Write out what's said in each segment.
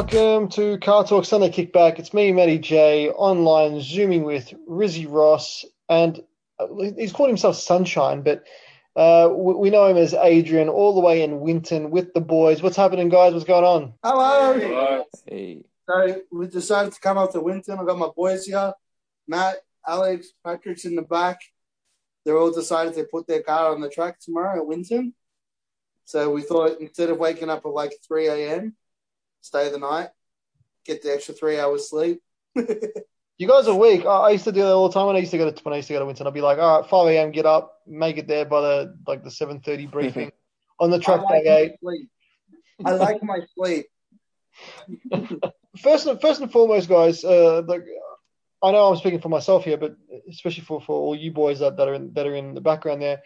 Welcome to Car Torque Sunday Kickback. It's me, Matty J, online zooming with Rizzy Ross, and uh, he's called himself Sunshine, but uh, we know him as Adrian, all the way in Winton with the boys. What's happening, guys? What's going on? Hello. Hey. So we decided to come up to Winton. I've got my boys here. Matt, Aleks, Patrick's in the back. They're all decided to put their car on the track tomorrow at Winton. So we thought instead of waking up at like 3 a.m., stay the night, get the extra three hours sleep. You guys are weak. I, used to do that all the time when I used to go to when I used to go to Winton. I'd be like, all right, 5 a.m. Get up, make it there by the like the 7:30 briefing on the track I like day my eight. sleep. I like my sleep. First, and first and foremost, guys, uh, like I know I'm speaking for myself here, but especially for, for all you boys that, that are in, that are in the background there,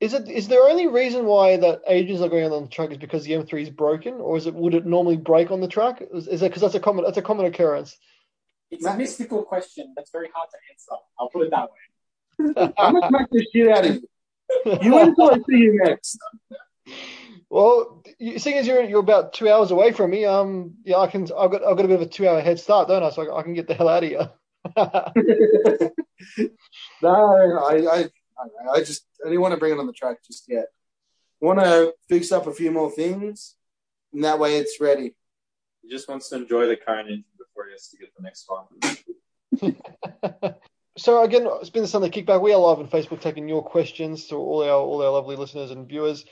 is it is there only reason why that agents are going on the track is because the M3 is broken, or is it would it normally break on the track? Is, is it because that's a common that's a common occurrence? It's a mystical question that's very hard to answer. I'll put it that way. I'm gonna smack the shit out of you. You wait until I see you next. Well, seeing as you're you're about two hours away from me, um, yeah, I can I've got I've got a bit of a two hour head start, don't I? So I, I can get the hell out of here. no, I, I, I, I just I didn't want to bring it on the track just yet. Want to fix up a few more things, and that way it's ready. He just wants to enjoy the current engine before he has to get the next one. so again, it's been the Sunday Kickback. We are live on Facebook taking your questions to all our all our lovely listeners and viewers.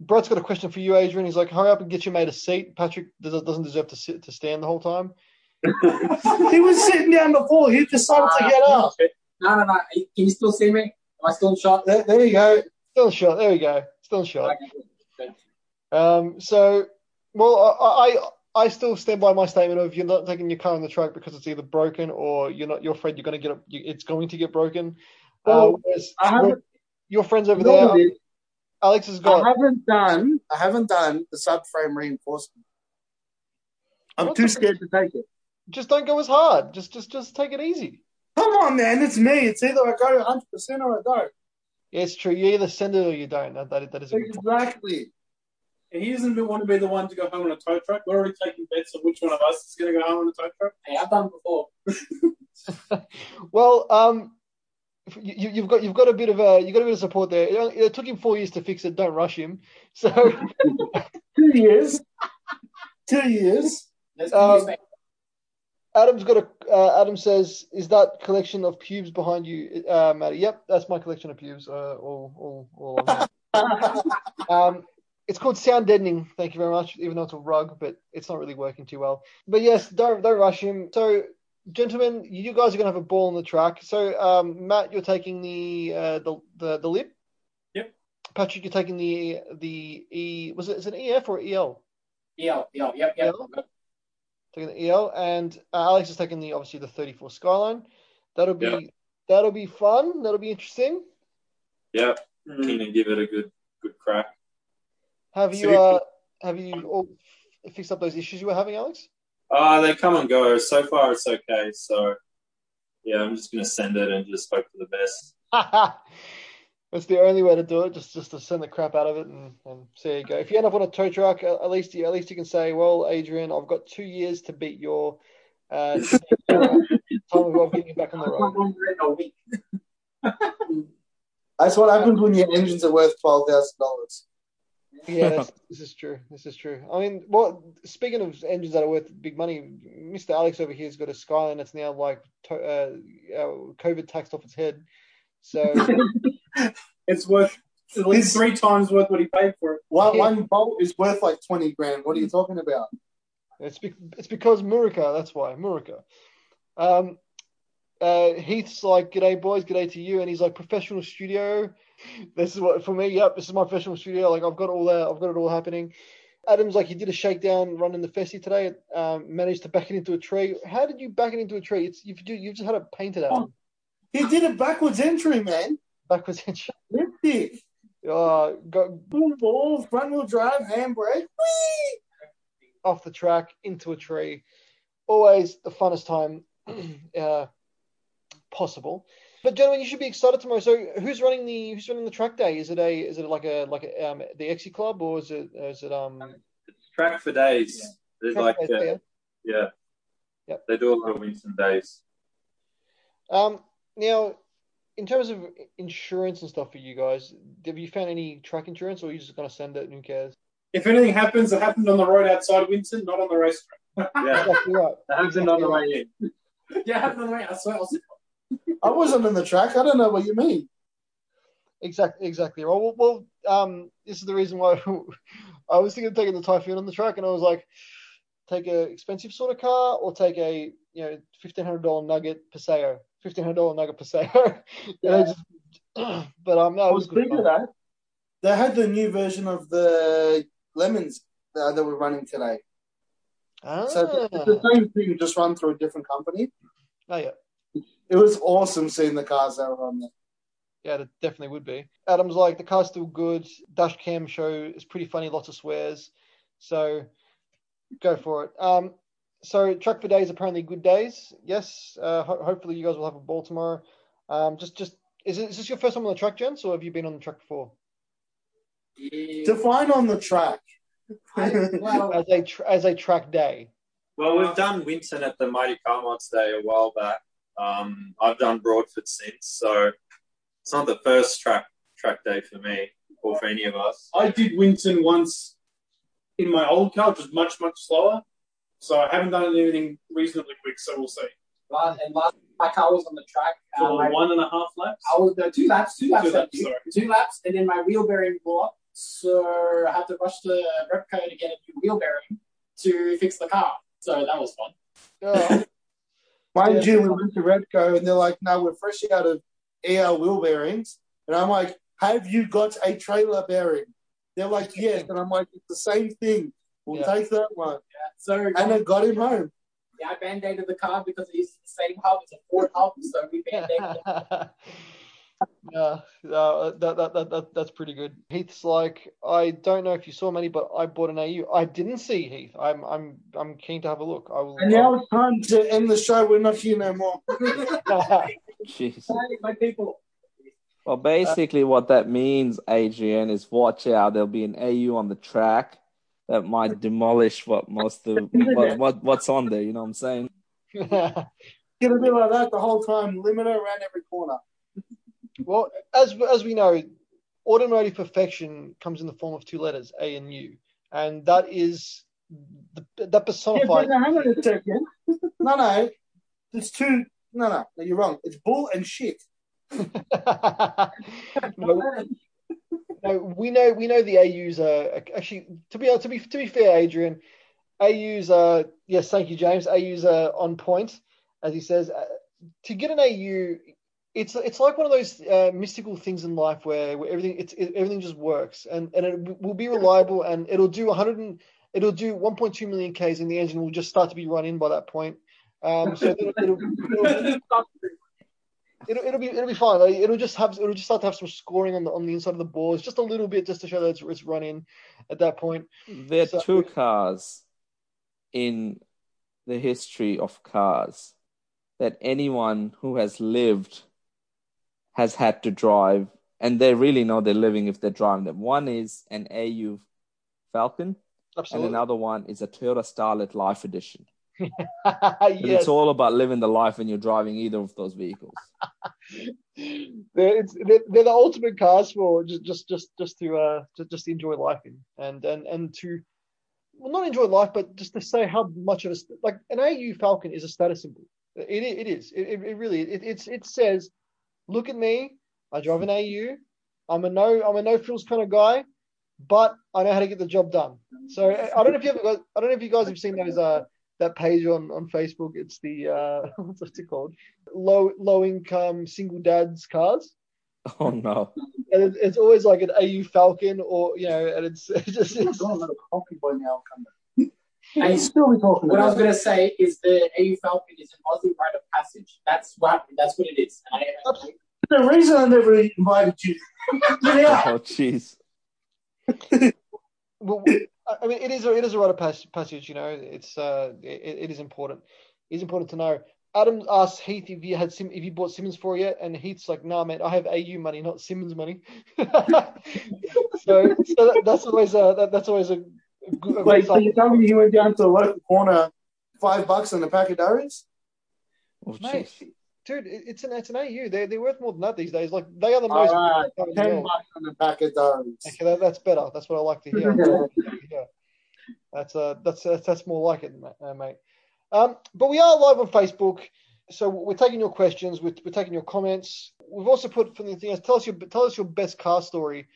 Brett's got a question for you, Adrian. He's like, "Hurry up and get your mate a seat." Patrick doesn't doesn't deserve to sit to stand the whole time. he was sitting down before. He decided to get up. No, no, no. Can you still see me? Am I still in shot? There, there you go. Still shot. There we go. Still shot. Um, so, well, I, I I still stand by my statement of you're not taking your car on the track because it's either broken or you're not. You're afraid you're going to get it. It's going to get broken. uh, Well, whereas I haven't- your, your friends over You there, it is? Aleks has gone. I haven't done. I haven't done the subframe reinforcement. I'm What too the- scared to take it. Just don't go as hard. Just just just take it easy. Come on, man. It's me. It's either I go 100 percent or I don't. Yeah, it's true. You either send it or you don't. That that, that is a good point. Exactly. And he doesn't want to be the one to go home on a tow truck. We're already taking bets on which one of us is going to go home on a tow truck. Hey, I've done it before. Well, um, you, you- you've got you've got a bit of a you got a bit of support there. It, it took him four years to fix it. Don't rush him. So Two years. Two years. Let's Um, use that. Adam's got a. Uh, Adam says, "Is that collection of pubes behind you, uh, Matty?" Yep, that's my collection of pubes. Uh, all, all, all. Um, it's called sound deadening. Thank you very much. Even though it's a rug, but it's not really working too well. But yes, don't don't rush him. So, gentlemen, you guys are gonna have a ball on the track. So, um, Matt, you're taking the uh, the the the lip. Yep. Patrick, you're taking the the E. Was it is it an EF or EL? EL, EL, yep, yep. EL? Taking the EL, and uh, Aleks is taking the obviously the 34 Skyline. That'll be Yeah. that'll be fun. That'll be interesting. Yep, Mm. keen to give it a good good crack. Have you uh have you all fixed up those issues you were having, Aleks? Uh, they come and go. So far, it's okay. So, yeah, I'm just going to send it and just hope for the best. That's the only way to do it. Just just to send the crap out of it and, and see you go. If you end up on a tow truck, at least you at least you can say, well, Adrian, I've got two years to beat your uh, time of getting you back on the road. One hundred a week. That's what happens when your engines are worth twelve thousand dollars. Yeah, this is true. This is true. I mean, well, speaking of engines that are worth big money, Mr. Aleks over here's got a Skyline that's now like to, uh, uh, COVID taxed off its head. So It's worth at least three times worth what he paid for it. One Yeah. one bolt is worth like twenty grand. What are you talking about? it's be- it's because Murica. That's why Murica. Um, uh, Heath's like, "G'day boys, g'day to you," and he's like, "Professional studio." This is what for me. Yep, this is my professional studio. Like I've got all that. I've got it all happening. Adam's like, he did a shakedown run in the Festi today. Um, managed to back it into a tree. How did you back it into a tree? It's you've you've just had it painted out. He did a backwards entry, man. Backwards inch. Lifty. Uh, got Boom ball, front wheel drive, handbrake. Whee! off the track into a tree. Always the funnest time uh, possible. But gentlemen, you should be excited tomorrow. So, who's running the who's running the track day? Is it a is it like a like a, um, the Exy Club or is it is it um It's track for days. They're Track like, days, uh, yeah. yeah, Yep. they do a lot of Winton days. Um, now, in terms of insurance and stuff for you guys, have you found any track insurance, or are you just gonna send it and who cares? If anything happens, it happened on the road outside of Winton, not on the racetrack. Yeah, Exactly right. that happened on the way in. yeah, it happened on the way. I swear, I was I wasn't in the track. I don't know what you mean. Exactly, exactly. Well, well, um, this is the reason why I was thinking of taking the Typhoon on the track, and I was like, take a expensive sort of car, or take a you know fifteen hundred dollar Nugget Paseo, fifteen hundred dollar Nugget. And I just, but um, no, I it was was good. thinking fun. that they had the new version of the lemons that, that we're running today. So it's Ah, the same thing, just run through a different company. oh yeah, It was awesome seeing the cars that were on there. yeah, it definitely would be. Adam's like the car's still good. Dash cam show is pretty funny, lots of swears. So go for it. Um, so track for days apparently good days. Yes. Uh, ho- hopefully you guys will have a ball tomorrow. Um, just just is, it, is this your first time on the track, gents, or have you been on the track before? Define on the track. well, As a tra- as a track day. Well, we've done Winton at the Mighty Car Mods Day a while back. Um, I've done Broadford since, so it's not the first track track day for me or for any of us. I did Winton once in my old car, which was much, much slower. So I haven't done anything reasonably quick, so we'll see. last, and last my car was on the track. For Um, I, one and a half laps. I was no, two laps, two laps, Two laps, thank sorry. two laps, and then my wheel bearing blew up. So I had to rush to Repco to get a new wheel bearing to fix the car. So that was fun. Oh, Mind Yeah. you, we went to Repco and they're like, no, we're fresh out of EL wheel bearings. And I'm like, have you got a trailer bearing? They're like, yes. And I'm like, it's the same thing. We'll Yeah. take that one. So And it got him home. yeah, I band-aided the car because it is the same hub. It's a Ford hub, so we band-aided it. yeah, uh, that, that, that, that, that's pretty good. Heath's like, I don't know if you saw many, but I bought an AU. I didn't see Heath. I'm I'm I'm keen to have a look. I will. And now it's time to end the show. We're not here no more. Jeez. My people. Well, basically, what that means, Adrian, is watch out. There'll be an AU on the track that might demolish what most of what, what what's on there. You know what I'm saying? Gonna be like that the whole time. Limiter around every corner. well, as as we know, automotive perfection comes in the form of two letters, A and U, and that is the, that Yeah, but personifies. now, hang on a second. No, no. It's two. No, no. no you're wrong. It's bull and shit. no, no, we know we know the AUs are actually to be to be to be fair, Adrian, AUs are yes, thank you, James. AUs are on point, as he says. Uh, to get an AU, it's it's like one of those uh, mystical things in life where, where everything it's it, everything just works and and it will be reliable and it'll do 100 and, it'll do 1.2 million k's and the engine will just start to be run in by that point. Um, so it'll, it'll, it'll, it'll, it'll be it'll be fine. Like, it'll just have it'll just start to have some scoring on the on the inside of the boards, just a little bit, just to show that it's, it's running at that point. There are So- two cars in the history of cars that anyone who has lived has had to drive, and they really know they're living if they're driving them. One is an AU Falcon, and another one is a Toyota Starlet Life Edition. Yes, It's all about living the life when you're driving either of those vehicles. they're, it's, they're, they're the ultimate cars for just just just just to uh just, just enjoy life in and and and to well not enjoy life but just to say how much of a like an AU Falcon is a status symbol. It it is it, it, really it, it's it says look at me I drive an AU I'm a no I'm a no frills kind of guy but I know how to get the job done. So I I don't know if you ever got, I don't know if you guys have seen those uh that page on on Facebook. It's the uh what's it called? Low low income single dads cars. Oh no. And it, it's always like an AU Falcon or you know, and it's, it's just I've it's, got a little coffee by now. Come back. And you still be talking What I was going to say is the AU Falcon is an Aussie rite of passage. That's what that's what it is. And I, The reason I never invited you. yeah. Oh jeez. Well, I I mean, it is a, it is a rite of passage. You know, it's uh, it, it is important. It's important to know. Adam asked Heath if you had Sim- if you bought Simmons for yet, and Heath's like, "Nah, man, I have AU money, not Simmons money." so, so that, that's always a that, that's always a, a good- a Wait, good so you tell me he went down to a local corner, five bucks on a pack of durries? Oh, Mate, jeez. Dude, it's an it's an AU. They're they're worth more than that these days. Like they are the most. All right, the ten bucks on a pack of durries. Okay, that, that's better. That's what I like to hear. yeah, that's uh, that's that's, that's more like it, uh, mate. Um, but we are live on Facebook, so we're taking your questions. We're, we're taking your comments. We've also put from the thing. Tell us your tell us your best car story,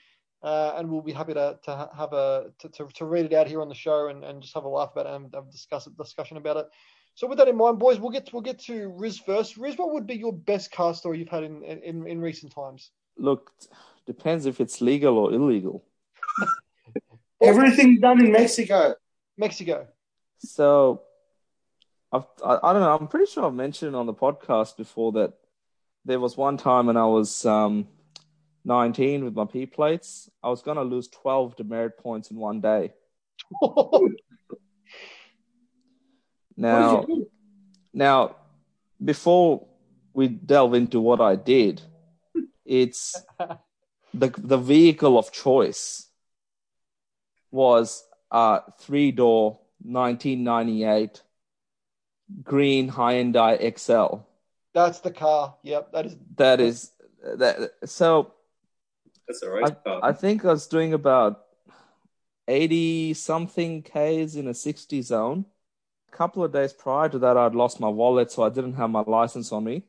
uh, and we'll be happy to to have a to, to, read it out here on the show and, and just have a laugh about it and have discuss discussion about it. So with that in mind, boys, we'll get to, we'll get to Riz first. Riz, what would be your best car story you've had in in, in recent times? Look, depends if it's legal or illegal. Everything done in Mexico. Mexico. So, I've, I, I don't know. I'm pretty sure I've mentioned on the podcast before that there was one time when I was um, 19 with my P plates. I was going to lose 12 demerit points in one day. Now, What did you do? now, before we delve into what I did, it's the the vehicle of choice was a three door 1998 green Hyundai Excel. That's the car. Yep, that is. That is that. So That's a race car. I think I was doing about 80 something Ks in a 60 zone. A couple of days prior to that, I'd lost my wallet, so I didn't have my license on me.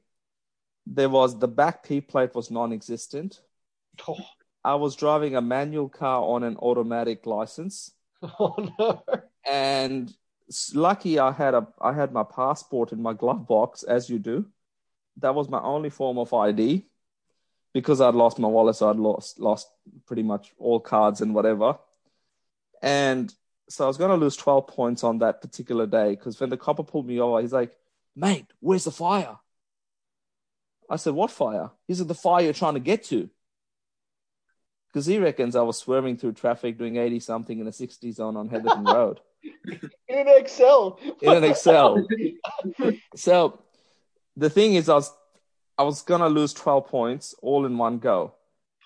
There was the back P plate was non existent. Oh, I was driving a manual car on an automatic license. oh no. and lucky I had a I had my passport in my glove box, as you do. That was my only form of ID because I'd lost my wallet, so I'd lost lost pretty much all cards and whatever. And so I was gonna lose twelve points on that particular day because when the copper pulled me over, he's like, "Mate, where's the fire?" I said, "What fire?" He said, "The fire you're trying to get to." Because he reckons I was swerving through traffic doing 80 something in a 60 zone on Heatherton Road In an Excel. in an Excel. So the thing is, I was I was gonna lose 12 points all in one go,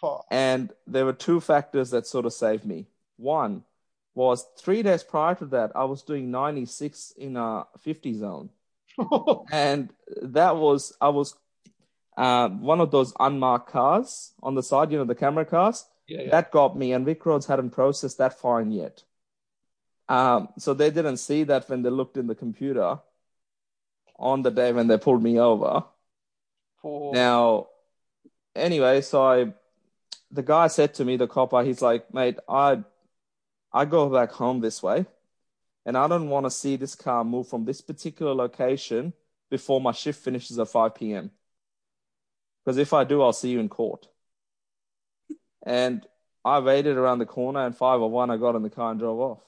Oh, and there were two factors that sort of saved me. One was three days prior to that, I was doing 96 in a 50 zone, and that was I was uh, one of those unmarked cars on the side, you know, the camera cars. yeah, yeah. That got me, and Vic Roads hadn't processed that fine yet. Um, so they didn't see that when they looked in the computer on the day when they pulled me over. Now, anyway, so I, the guy said to me, the copper, he's like, mate, I, I go back home this way, and I don't want to see this car move from this particular location before my shift finishes at 5 p.m. Because if I do, I'll see you in court. And I waited around the corner, and 501, I got in the car and drove off.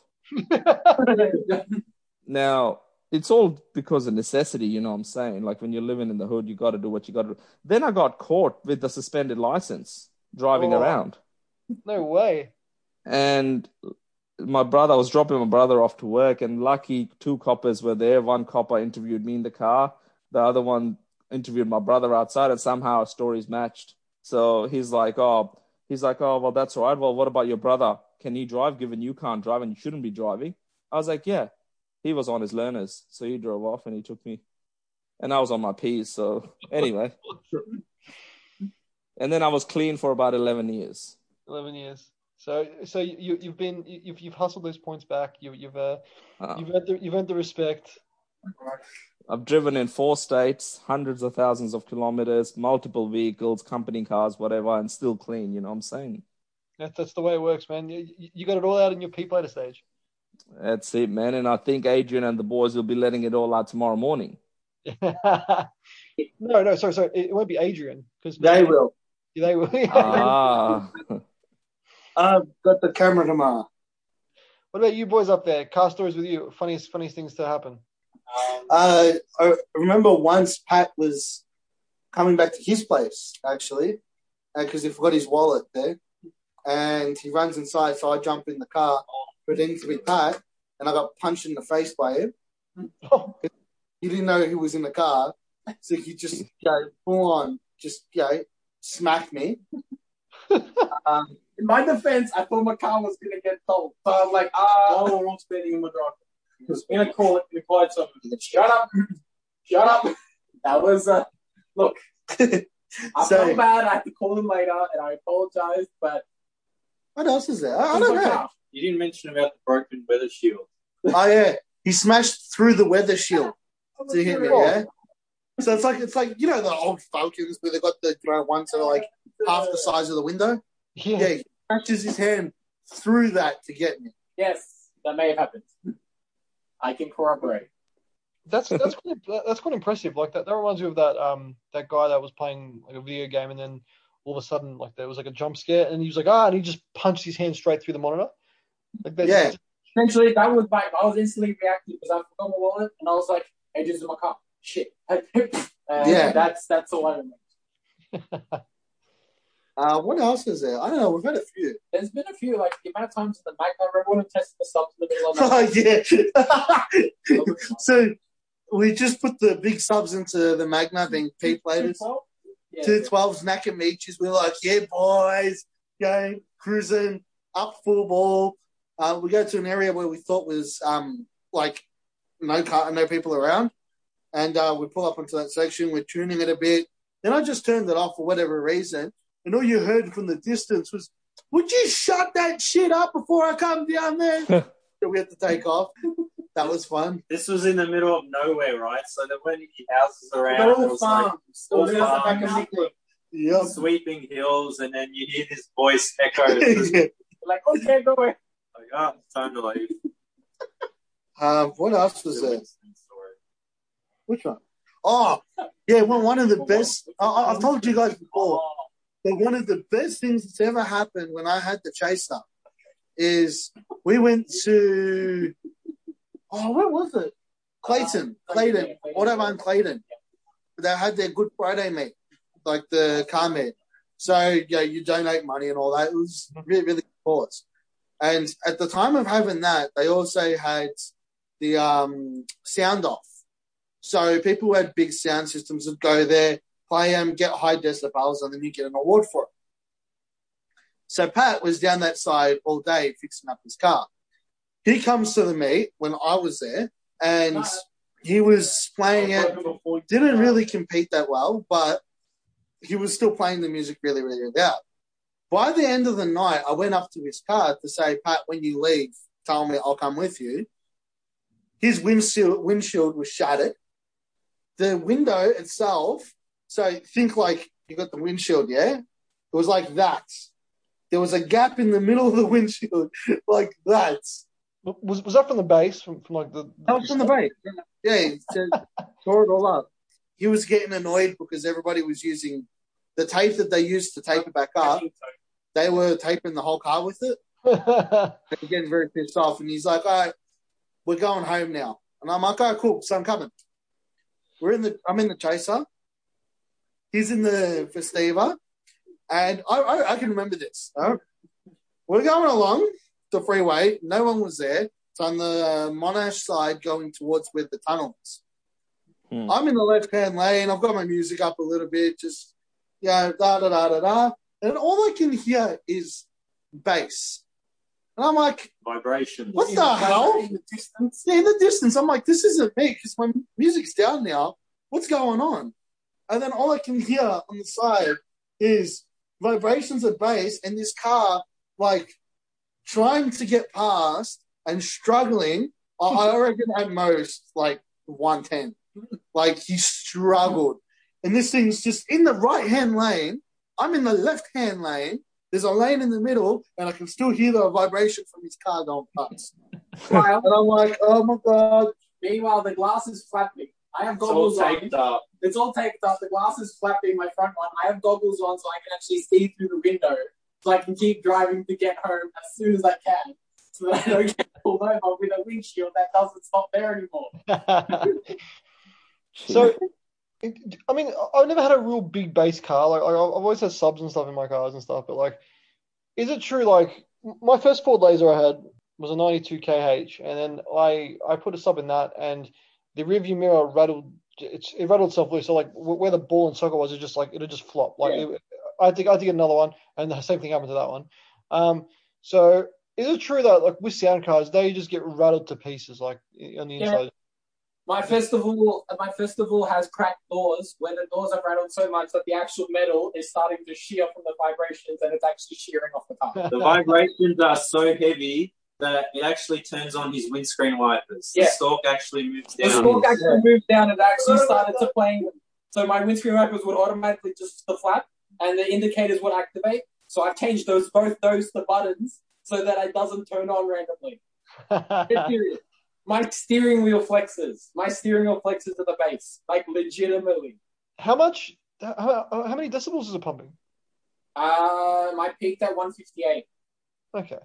Now, it's all because of necessity, you know what I'm saying? Like when you're living in the hood, you got to do what you got to do. Then I got caught with the suspended license driving Oh. around. no way. And my brother I was dropping my brother off to work, and lucky two coppers were there. One copper interviewed me in the car, the other one interviewed my brother outside, and somehow our stories matched. So he's like, Oh, he's like, Oh, well, that's all right. Well, what about your brother? Can he drive given you can't drive and you shouldn't be driving? I was like, Yeah. He was on his learners, so he drove off and he took me. And I was on my P's, so anyway. and then I was clean for about 11 years. Eleven years. So, so you you've been you've you've hustled those points back. You you've uh, Uh, you've earned the, you've earned the respect. I've driven in four states, hundreds of thousands of kilometers, multiple vehicles, company cars, whatever, and still clean. You know what I'm saying? That's that's the way it works, man. You, you- you got it all out in your P plater stage. That's it, man. And I think Adrian and the boys will be letting it all out tomorrow morning. no, no, sorry, sorry. It, it won't be Adrian because They will. They will. ah, I've got the camera tomorrow. What about you boys up there? Car stories with you. Funniest, funniest things to happen. Uh, I remember once Pat was coming back to his place, actually, because he forgot his wallet there. And he runs inside, so I jump in the car, pretending to be Pat, and I got punched in the face by him. He didn't know he was in the car, so he just, you know, full on, just, you know, smacked me. um, in my defense, I thought my car was gonna get told. So I was like, ah, No one spending in my driveway. Because in a call, it implied something. shut up, shut up. That was uh, look. I So- felt bad. I had to call him later, and I apologized. But What else is there? I, I don't know. car. You didn't mention about the broken weather shield. Oh yeah, he smashed through the weather shield to hit me. Oh. Yeah. So it's like it's like you know the old Falcons where they've got the you know ones that are like half the size of the window. Yeah. Yeah, he smashes his hand through that to get me. Yes, that may have happened. I can corroborate. That's that's quite, that's quite impressive. Like that, that reminds me of that um that guy that was playing like a video game and then all of a sudden like there was like a jump scare and he was like ah and he just punched his hand straight through the monitor. Like that, Yeah. Essentially, that was my. I was instantly reacting because I forgot my wallet, and I was like, "Hey, this is my car." Shit. and Yeah. That's that's all I remember. Uh, what else is there? I don't know. We've had a few. There's been a few like the amount of times in the night. I remember when I tested the subs in the middle of the night. Oh yeah. so we just put the big subs into the Magna being P platers. Two twelves, Nakamichis. We're like, yeah, boys, going cruising up full ball. Uh, we go to an area where we thought was um like no car, no people around, and uh, we pull up into that section. We're tuning it a bit. Then I just turned it off for whatever reason, and all you heard from the distance was, "Would you shut that shit up before I come down there?" so we had to take off. That was fun. This was in the middle of nowhere, right? So there weren't any houses around. They're all There was like farms. All all the other farms. in Nickwood. Yep. sweeping hills, and then you hear this voice echo. It's Like, okay, go away. like, oh, time to leave. um, what else was there? Story. Which one? Oh, yeah, one, one of the best. I, I- I've told you guys before, but one of the best things that's ever happened when I had the chaser is we went to, oh, where was it? Clayton, Clayton, Autobarn Clayton. They had their Good Friday meet, like the car meet. So, yeah, you donate money and all that. It was really, really cool cause. And at the time of having that, they also had the um, sound off. So people who had big sound systems would go there, play them, get high decibels, and then you get an award for it. So Pat was down that side all day fixing up his car. He comes to the meet when I was there, and he was playing it. Didn't really compete that well, but he was still playing the music really, really, really loud. By the end of the night, I went up to his car to say, Pat, when you leave, tell me I'll come with you. His windshield, windshield was shattered. The window itself, so think like you got the windshield, yeah? It was like that. There was a gap in the middle of the windshield, like that. Was was that from the bass from, from like the? That was from the bass. Yeah, he tore it all up. He was getting annoyed because everybody was using the tape that they used to tape it back up. They were taping the whole car with it. Getting very pissed off, and he's like, "All right, we're going home now." And I'm like, "All right, cool, so I'm coming." We're in the, I'm in the chaser. He's in the Festiva, and I, I, I can remember this. all right? We're going along the freeway. No one was there. It's on the uh, Monash side, going towards where the tunnel is. Hmm. I'm in the left hand lane. I've got my music up a little bit, just yeah, da da da da da, and all I can hear is bass. And I'm like, Vibration. What the hell? In the distance. yeah, in the distance, I'm like, this isn't me because my music's down now. What's going on? And then all I can hear on the side is vibrations of bass and this car like trying to get past and struggling. I- I reckon at most like 110. Like he struggled. And this thing's just in the right hand lane. I'm in the left hand lane. There's a lane in the middle, and I can still hear the vibration from his car going past. Meanwhile, And I'm like, oh my god. meanwhile, the glass is flapping. I have It's all goggles on. up. It's all taped up. The glass is flapping. My front one. I have goggles on, so I can actually see through the window, so I can keep driving to get home as soon as I can, so that I don't get pulled over with a windshield that doesn't stop there anymore. so, I mean, I've never had a real big bass car. Like, like, I've always had subs and stuff in my cars and stuff. But like, is it true? Like, my first Ford Laser I had was a 92 kh, and then I I put a sub in that, and the rearview mirror rattled. It's, it rattled itself loose. So like, where the ball and socket was, it just like it'll just flop. Like, Yeah. it, I think I had to get another one, and the same thing happened to that one. Um, so is it true that like with sound cards, they just get rattled to pieces like on the Yeah. inside? My Festiva, my Festiva has cracked doors where the doors have rattled so much that the actual metal is starting to shear from the vibrations, and it's actually shearing off the car. The vibrations are so heavy that it actually turns on his windscreen wipers. Yeah. The stalk actually moves down. The stalk actually moved down and actually started to play. So my windscreen wipers would automatically just the flap, and the indicators would activate. So I've changed those both those to buttons so that it doesn't turn on randomly. My steering wheel flexes. My steering wheel flexes to the bass, like legitimately. how much? How, how many decibels is it pumping? Uh, my peaked at 158. Okay.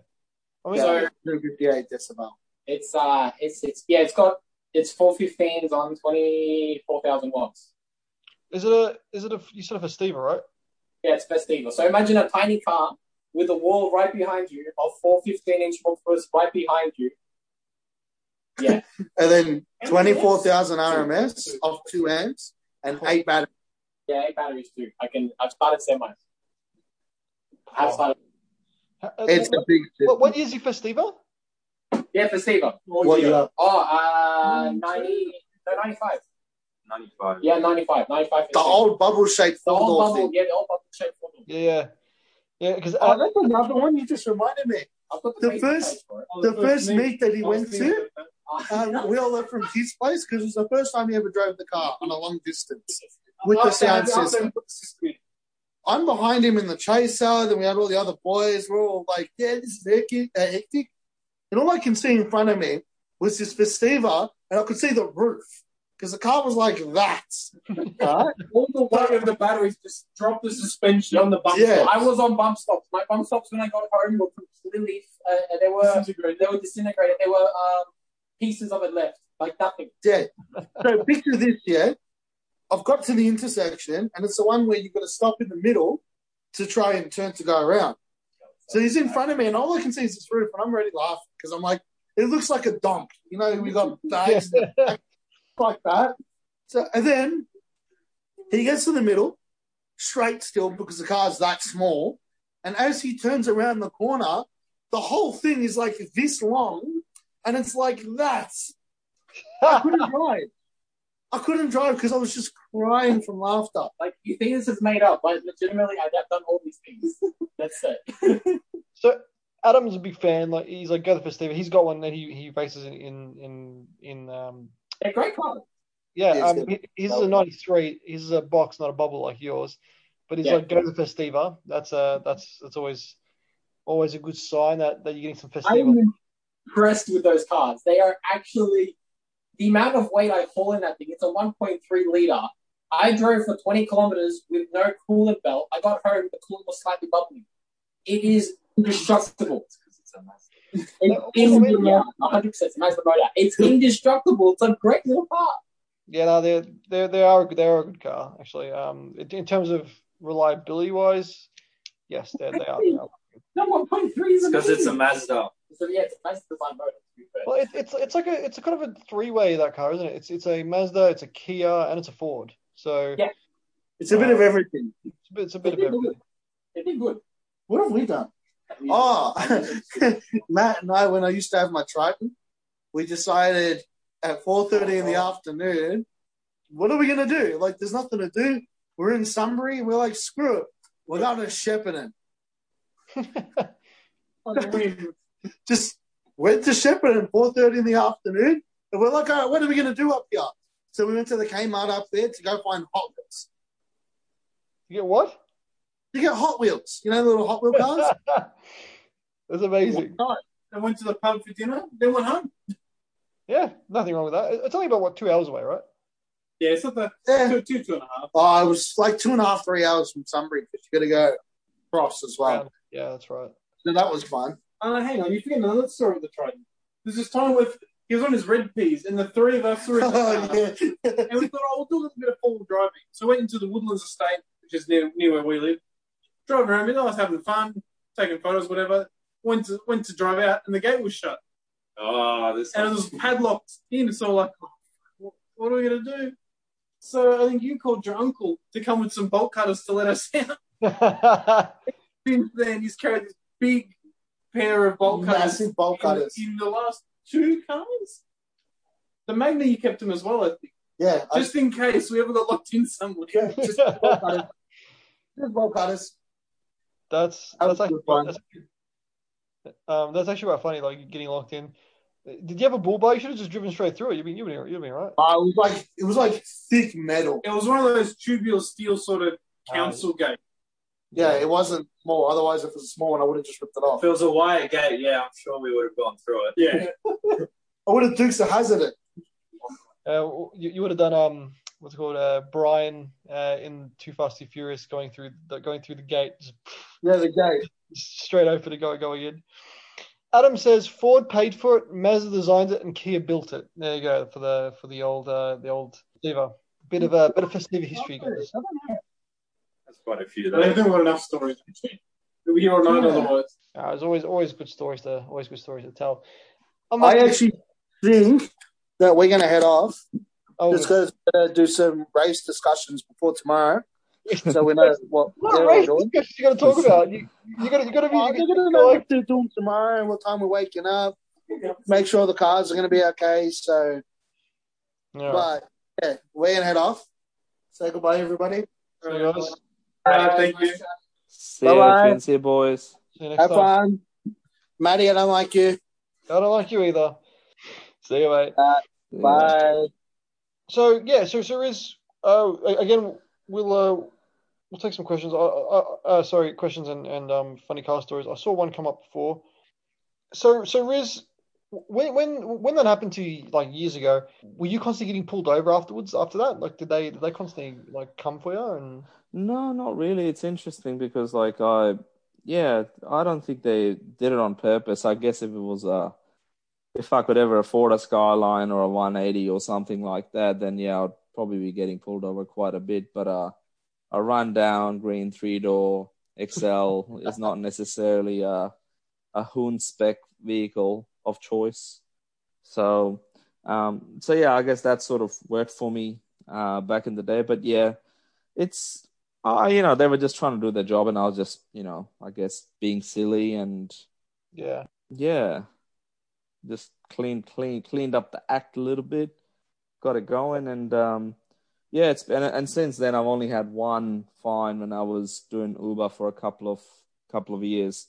I mean, So- 258 decibel. It's uh, it's it's yeah, it's got it's 415s on 24,000 watts. is it a is it a you said a Festiva, right? Yeah, it's Festiva. So imagine a tiny car with a wall right behind you of four 15 inch woofers right behind you. Yeah, And then 24,000 RMS of two amps and eight batteries. yeah, eight batteries too. I can. I've started semis. I've started. Uh, It's a big what, what year's your Festiva? Yeah, Festiva. What you have? Oh, uh, 90, no, 95. 95. Yeah, 95. 95. The old bubble shaped the four old door bubble. thing. Yeah, the old bubble shaped four door. Yeah, yeah, yeah. Because Oh, that's another one you just reminded me. I've The first- tape. Oh, The first meet that he went to, um, we all left from his place because it was the first time he ever drove the car on a long distance with the After- sound system. put the system in. I'm behind him in the chaser. Then we had all the other boys. We're all like, "Yeah, this is hectic." Uh, hectic. And all I can see in front of me was this Festiva, and I could see the roof because the car was like that. Right? All the weight of the batteries just dropped the suspension on the bump. Yeah. I was on bump stops. My bump stops when I got home were completely. Uh, they were Disintegrated. they were disintegrated. There were um, pieces of it left, like nothing. Yeah. So picture this, yeah. I've got to the intersection, and it's the one where you've got to stop in the middle to try and turn to go around. So he's in front of me, and all I can see is this roof, and I'm already laughing because I'm like, it looks like a donk. You know, we got bags like that. So, and then he gets to the middle, straight still because the car's that small. And as he turns around the corner, the whole thing is like this long, and it's like that. I couldn't drive. I couldn't drive because I was just crying from laughter. Like you think this is made up, but legitimately, I've done all these things. That's it. So Adam's a big fan. Like he's like go to Festiva. He's got one that he he races in in in, in um They're great cars. yeah. Yes, Um, his is a '93. His is a box, not a bubble like yours. But he's Yeah. like go to the Festiva. That's uh that's that's always always a good sign that that you're getting some I Festiva. am impressed with those cars. They are actually the amount of weight I haul in that thing. It's a 1.3 liter. I drove for 20 kilometers with no coolant belt. I got home, the coolant was slightly bubbling. It is indestructible. It's a. It's Yeah, in, 100% it's a Mazda motor. It's indestructible. It's a great little car. Yeah, no, they're—they—they are they are a good car actually. Um, in in terms of reliability wise, yes, they they are. They are. No, 1.3 is Because it's a amazing. Mazda. So yeah, it's a Mazda design motor. To be fair. Well, it, it's it's like a it's a kind of a three way that car, isn't it? It's it's a Mazda, it's a Kia, and it's a Ford. So Yeah. It's a bit of everything. it's a bit, it's a bit of They did everything. good. They did good. What have we done? Oh, Matt and I, when I used to have my Triton, we decided at 4.30 in the oh. afternoon, what are we going to do? Like, there's nothing to do. We're in Sunbury. We're like, screw it. We're not going to Shepparton. Oh, Just went to Shepherd Shepparton 4.30 in the afternoon. And we're like, all right, what are we going to do up here? So we went to the Kmart up there to go find Hot Wheels. You get what? You get Hot Wheels. You know the little Hot Wheel cars? That's amazing. And went to the pub for dinner, then went home. Yeah, nothing wrong with that. It's only about what two hours away, right? Yeah, it's not that Yeah. two, two, two and a half. Oh, it was like two and a half, three hours from Sunbury because you got to go across as well. Around. Yeah, that's right. So that was fun. Uh, hang on, you forget another story with the Triton. There's this time with he was on his red peas, and the three of us were in the car, Oh, yeah. and we thought, oh, we'll do a little bit of four-wheel driving. So we went into the Woodlands Estate, which is near, near where we live. Drove around, and I was having fun, taking photos, whatever. Went to went to drive out, and the gate was shut, Oh, this and it was padlocked in. So like, what, what are we gonna do? So I think you called your uncle to come with some bolt cutters to let us out. Since then, he's carried this big pair of bolt cutters Massive bolt in, cutters. in the last two cars. The Magna you kept them as well, I think. Yeah, I- Just in case we ever got locked in somewhere. yeah, just bolt cutters. Just bolt cutters. That's That that's was actually good fun. that's, um that's actually quite funny. Like getting locked in. Did you have a bull bar? You should have just driven straight through it. You'd be you'd be you'd be right. Uh, it was like it was like thick metal. It was one of those tubular steel sort of council gate. Yeah, it wasn't small. Otherwise, if it was a small one, I would have just ripped it off. If it was a wire gate, yeah, I'm sure we would have gone through it. Yeah. I would have Dukes of Hazzard it. Uh, you, you would have done um what's it called uh Brian uh in Too Fast Too Furious going through the going through the gate just Yeah, the gate. straight open to go going in. Adam says Ford paid for it, Mazda designed it, and Kia built it. There you go for the for the old uh, the old Festiva. Bit of a bit of Festiva history, guys. That's quite a few I there. think we've got enough stories. We'll be here all night Yeah. otherwise. Uh, there's always always good stories to always good stories to tell. I'm I not- actually think that we're going to head off. oh, Just because going to do some race discussions before tomorrow, so we know what what they're race doing. discussions you got to talk about? You, you got to you got to be. You they're gotta- going to know what they're doing tomorrow and what time we're waking up. Make sure the cars are going to be okay. So, Yeah. but yeah, we're going to head off. Say goodbye, everybody. So, guys, Uh, thank you. See you, Bye-bye. Twins. See you, boys. see you next Have time. fun. Matty, I don't like you. I don't like you either. See you, mate. Yeah. Bye. So yeah, so so is uh again we'll uh we'll take some questions. Uh, uh, uh sorry, questions and and um funny car stories. I saw one come up before. So so Riz, when when when that happened to you like years ago, were you constantly getting pulled over afterwards? After that, like did they did they constantly like come for you? And No, not really. It's interesting because, like, I, yeah, I don't think they did it on purpose. I guess if it was a, if I could ever afford a Skyline or a 180 or something like that, then yeah, I'd probably be getting pulled over quite a bit. But uh, a rundown green three door Excel is not necessarily a, a Hoon spec vehicle of choice. So, um, so yeah, I guess that sort of worked for me uh, back in the day. But yeah, it's uh, you know they were just trying to do their job, and I was just you know I guess being silly and yeah, yeah, just clean clean cleaned up the act a little bit, got it going, and um, yeah, it's been and since then I've only had one fine when I was doing Uber for a couple of couple of years,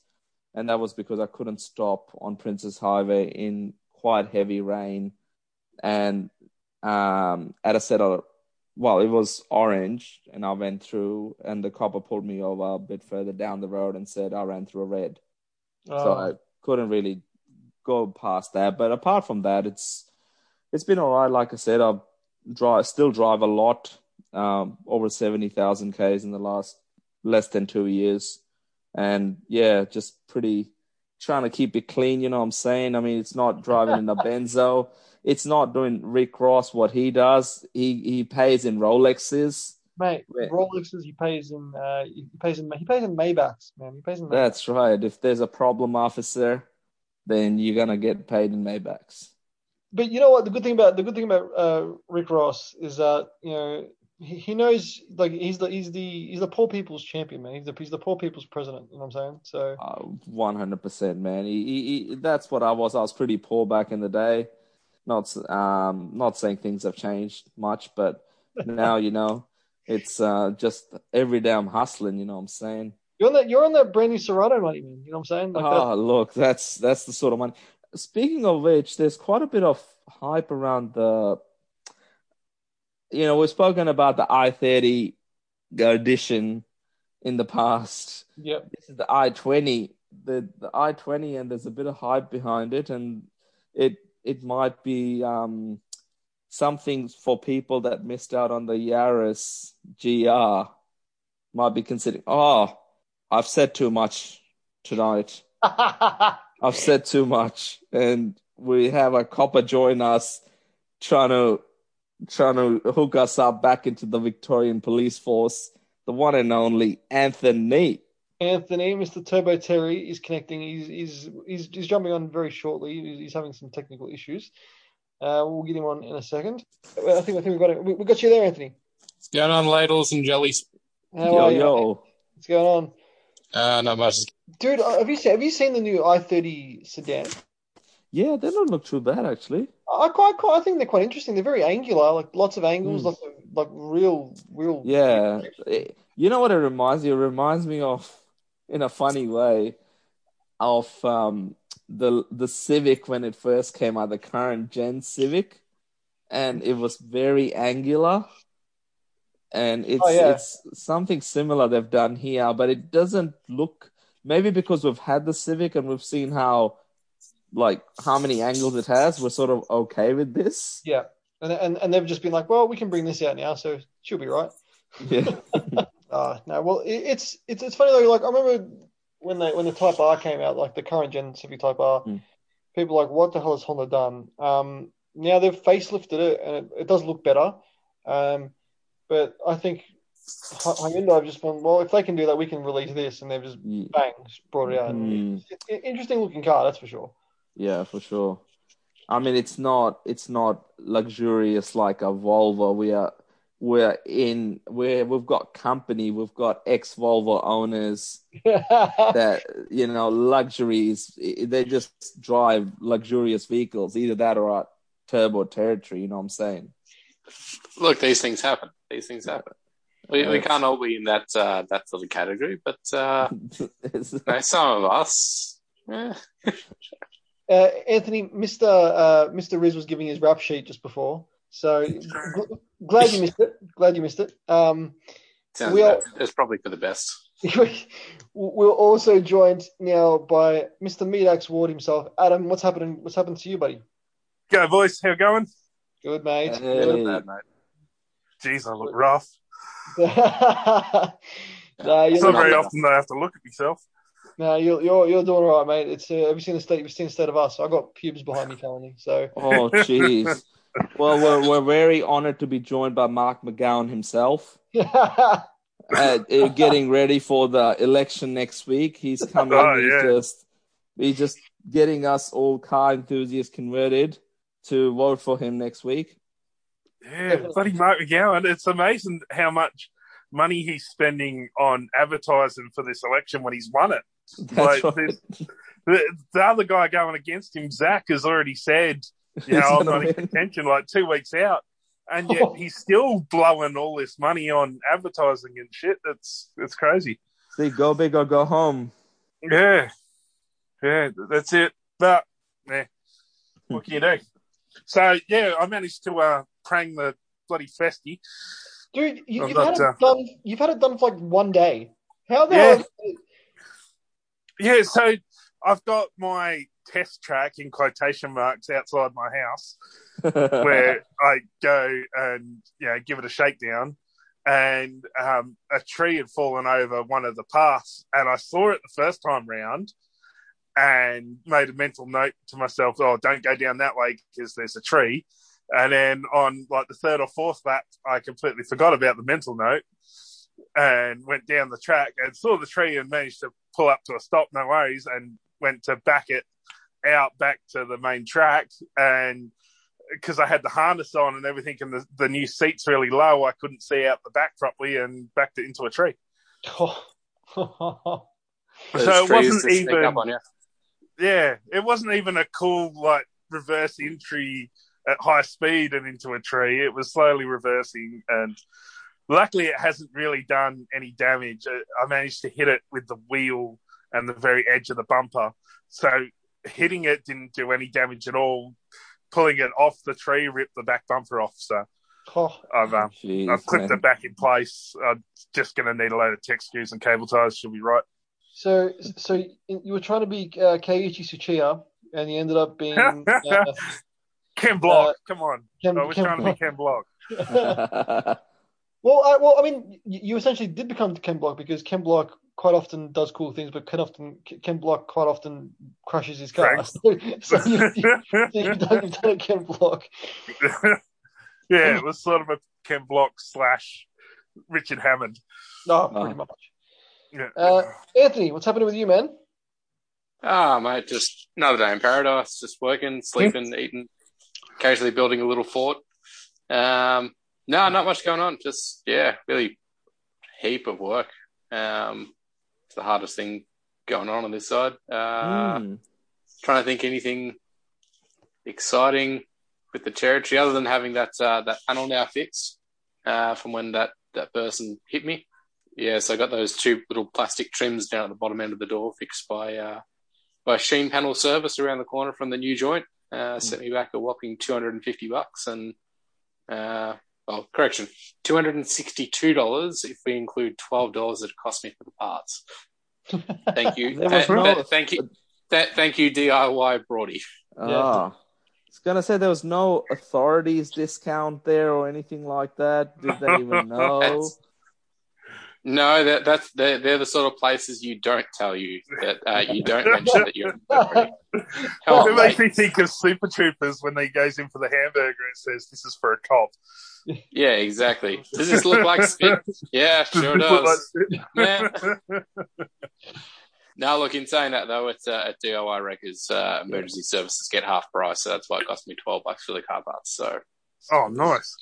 and that was because I couldn't stop on Princes Highway in quite heavy rain, and um, at a set of well, it was orange, and I went through, and the copper pulled me over a bit further down the road and said I ran through a red, so Oh, I couldn't really go past that. But apart from that, it's it's been all right. Like I said, I drive still drive a lot, um, over seventy thousand k's in the last less than two years, and yeah, just pretty trying to keep it clean. You know what I'm saying? I mean, it's not driving in a Benzo. It's not doing Rick Ross what he does. He he pays in Rolexes. mate. Rolexes he pays in uh he pays in he pays in Maybachs, man. He pays in Maybachs. That's right. If there's a problem, officer, then you're gonna get paid in Maybachs. But you know what? The good thing about the good thing about uh, Rick Ross is that you know he, he knows like he's the he's the he's the poor people's champion, man. He's the he's the poor people's president. You know what I'm saying? So Uh, One hundred percent, man. He, he, he, that's what I was. I was pretty poor back in the day. Not um, not saying things have changed much, but now you know it's uh, just every day I'm hustling. You know what I'm saying? you're on that you're on that brand new Serrano money, man. You know what I'm saying? Like oh, look, that's that's the sort of money. Speaking of which, there's quite a bit of hype around the. You know, we've spoken about the i30 edition in the past. yep. this is the i20 the the i20 and there's a bit of hype behind it and it it might be um something for people that missed out on the Yaris GR might be considering oh I've said too much tonight I've said too much and we have a copper join us trying to trying to hook us up back into the Victorian police force the one and only Anthony Anthony, Mr. Turbo Terry is connecting. He's he's he's, he's jumping on very shortly. He's, he's having some technical issues. Uh, we'll get him on in a second. I think I think we've got it. We, we got you there, Anthony. What's going on, ladles and jellies? How yo are you? yo What's going on? Uh, not much. Dude, uh, have you seen have you seen the new i30 sedan? Yeah, they don't look too bad actually. I quite, quite I think they're quite interesting. They're very angular, like lots of angles, Mm. lots of like real, real. Yeah, It- you know what it reminds me? It reminds me of, in a funny way, of um the the Civic when it first came out, the current gen Civic, and it was very angular. And it's Oh, yeah. it's something similar they've done here, but it doesn't look maybe because we've had the Civic and we've seen how like how many angles it has, we're sort of okay with this. Yeah, and and and they've just been like, well, we can bring this out now, so she'll be right. Yeah. Uh no, well, it, it's it's it's funny though. Like I remember when they when the Type R came out, like the current gen Civic Type R, Mm. people were like, what the hell has Honda done? Um, now they've facelifted it, and it, it does look better. Um, but I think Hy- Hyundai have just gone, well, if they can do that, we can release this, and they've just bang just brought it out. Mm. It's an interesting looking car, that's for sure. Yeah, for sure. I mean, it's not it's not luxurious like a Volvo. We are we're in where we've got company, we've got ex Volvo owners that you know luxuries. They just drive luxurious vehicles, either that or at turbo territory. You know what I'm saying? Look, these things happen. These things happen. We, we can't all be in that uh, that sort of category, but uh, you know, some of us. eh, Uh, Anthony, Mr. Uh, Mr. Riz was giving his rap sheet just before, so gl- glad you missed it. Glad you missed it. Um, sounds We are- it's probably for the best. we're also joined now by Mr. Medax Ward himself. Adam, what's happening? What's happened to you, buddy? Go, boys. How you going? Good, mate. Hey. Good. Bad, mate. Jeez, I look rough. no, It's not very often that I have to look at myself. No, you're you're you're doing all right, mate. It's uh, have you seen the state? You've seen the state of us. I got pubes behind me currently, so oh, jeez. Well, we're we're very honored to be joined by Mark McGowan himself. uh, uh, getting ready for the election next week. He's coming. Oh, he's yeah. just he's just getting us all car enthusiasts converted to vote for him next week. Yeah, bloody Mark McGowan. It's amazing how much money he's spending on advertising for this election when he's won it. That's Like, right. The, the other guy going against him, Zak, has already said, you know, I'm gonna not in win. contention like two weeks out. And yet he's still blowing all this money on advertising and shit. It's it's crazy. See, go big or go home. Yeah. Yeah, that's it. But yeah, what can you do? So yeah, I managed to uh prang the bloody festy. dude, you, you've, had it uh, done. You've had it done for like one day. How the Yeah. hell? Yeah, so I've got my test track in quotation marks outside my house where I go and you know give it a shakedown, and um, a tree had fallen over one of the paths, and I saw it the first time round, and made a mental note to myself, "Oh, don't go down that way because there's a tree." And then on like the third or fourth lap, I completely forgot about the mental note and went down the track and saw the tree and managed to pull up to a stop, no worries, and went to back it out back to the main track and because I had the harness on and everything, and the, the new seat's really low, I couldn't see out the back properly and backed it into a tree. Oh. So it wasn't even- up on you. Yeah, it wasn't even a cool like reverse entry at high speed and into a tree. It was slowly reversing, and luckily it hasn't really done any damage. Uh, I managed to hit it with the wheel and the very edge of the bumper, so hitting it didn't do any damage at all. Pulling it off the tree ripped the back bumper off, so Oh. I've um, Jeez, I've clipped man. it back in place. I'm just going to need a load of tech screws and cable ties. She'll be right. So, so you were trying to be uh, Keiichi Tsuchiya, and you ended up being uh, Ken Block, Uh, come on. Ken, I was Ken trying to be Ken Block. well, I, well, I mean, you you essentially did become Ken Block because Ken Block quite often does cool things, but Ken often Ken Block quite often crashes his car. Correct. So, so you, you, you've, done, you've done a Ken Block. yeah, it was sort of a Ken Block slash Richard Hammond. No, Oh. pretty much. Yeah. Uh, Anthony, what's happening with you, man? Ah, mate, just another day in paradise. Just working, sleeping, eating, occasionally building a little fort. Um, no, not much going on. Just yeah, really heap of work. Um, it's the hardest thing going on on this side. Uh, Mm. Trying to think anything exciting with the territory other than having that uh, that panel now fixed uh, from when that that person hit me. Yeah, so I got those two little plastic trims down at the bottom end of the door fixed by uh, by Sheen Panel Service around the corner from the new joint. Uh, sent me back a whopping two hundred and fifty bucks and uh, well, correction, two hundred and sixty-two dollars if we include twelve dollars that it cost me for the parts. Thank you, There was no- thank you, th- thank you, DIY Brody. Ah. I was gonna say there was no authorities discount there or anything like that. Did they even know? That's- No, that that's they're, they're the sort of places you don't tell you that uh, you don't mention that you're. Come it on, makes me think of Super Troopers when he goes in for the hamburger and says, "This is for a cop." Yeah, exactly. Does this look like spit? Yeah, sure Does does. like- Yeah. Now, look, in saying that though, it's uh, at DIY Wreckers, uh, emergency services get half price, so that's why it cost me twelve bucks for the car parts. So oh, nice.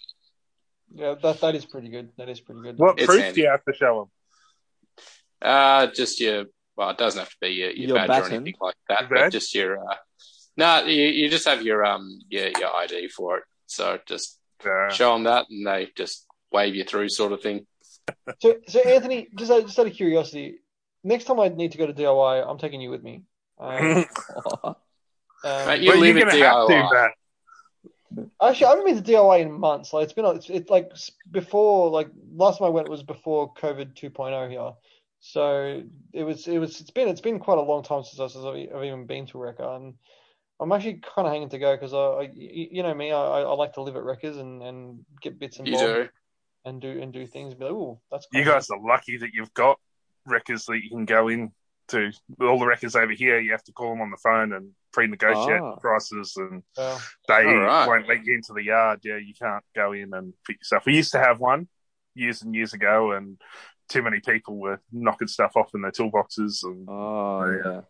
Yeah, that that is pretty good. That is pretty good. What It's proof handy. do you have to show them? Uh, just your, well, it doesn't have to be your, your, Your badge baton? or anything like that, but just your, uh, no, you, you just have your, um, your, your ID for it. So just them? Show them that and they just wave you through sort of thing. So, so Anthony, just out, just out of curiosity, next time I need to go to DIY, I'm taking you with me. Um, um, Mate, you but leave you're gonna have to, DIY. Actually, I haven't been to DIY in months. Like it's been, it's, it's like before. Like last time I went was before COVID 2.0 here. So it was, it was, it's been, it's been quite a long time since I- since I've I've even been to Wrecker, and I'm actually kind of hanging to go because I, I, y- you know me, I, I I like to live at Wreckers and and get bits You involved do. and do and do things. Be like, oh, that's You guys are lucky that you've got wreckers that you can go in to. All the wreckers over here, you have to call them on the phone and pre-negotiate Ah. prices, and Yeah. they All right. won't let you into the yard. Yeah, you can't go in and pick yourself. We used to have one years and years ago, and too many people were knocking stuff off in their toolboxes, and Oh Yeah. yeah.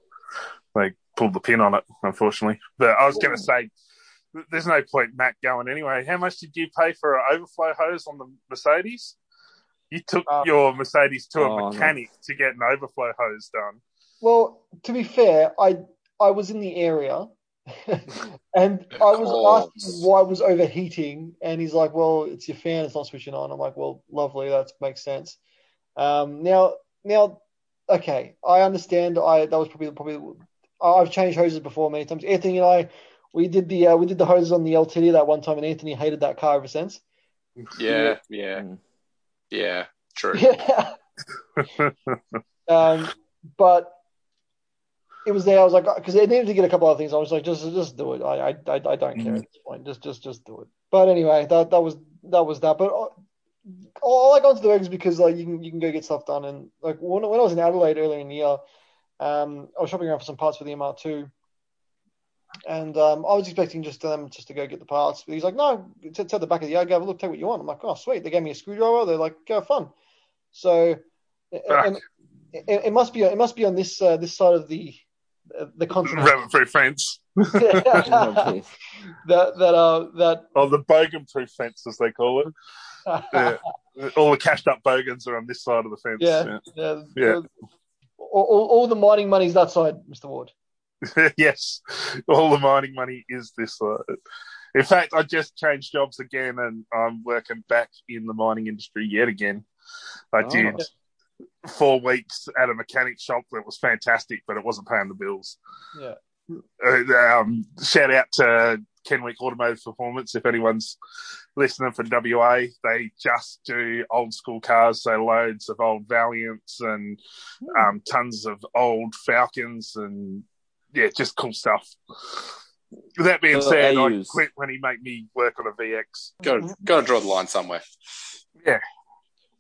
they pulled the pin on it, unfortunately. But I was going to say, there's no point Matt going anyway. How much did you pay for an overflow hose on the Mercedes? You took Uh, your Mercedes to a Oh, no. mechanic to get an overflow hose done. Well, to be fair, I I was in the area, and I was course. asking why it was overheating, and he's like, "Well, it's your fan; it's not switching on." I'm like, "Well, lovely, that makes sense." Um, now, now, okay, I understand. I that was probably probably I've changed hoses before many times. Anthony and I, we did the uh, we did the hoses on the LTD that one time, and Anthony hated that car ever since. Yeah, yeah, yeah. True. Yeah. um, but it was there. I was like, because they needed to get a couple of things. I was like, just, just do it. I, I, I, I don't care at this point. Just, just, just do it. But anyway, that, that was, that was that. But uh, all I got into the regs because like you can, you can go get stuff done. And like when, when I was in Adelaide earlier in the year, um, I was shopping around for some parts for the MR2. And um, I was expecting just them just to go get the parts. But he's like, no, it's, it's at the back of the yard. Go have a look, take what you want. I'm like, oh, sweet. They gave me a screwdriver. They're like, go have fun. So, and, it, it must be it must be on this uh, this side of the the continent Rabbit proof fence. That that uh that Oh, the bogan proof fence, as they call it. Yeah. All the cashed up bogans are on this side of the fence. Yeah. yeah, Yeah. All, all, all the mining money is that side, Mr. Ward. yes, all the mining money is this side. In fact, I just changed jobs again, and I'm working back in the mining industry yet again. I Oh. did four weeks at a mechanic shop that was fantastic, but it wasn't paying the bills. Yeah. Uh, um, shout out to Kenwick Automotive Performance. If anyone's listening from WA, they just do old school cars, so loads of old Valiants and um, tons of old Falcons and yeah, just cool stuff. With that being So said, I AUs. quit when he made me work on a VX. Got got to draw the line somewhere. Yeah.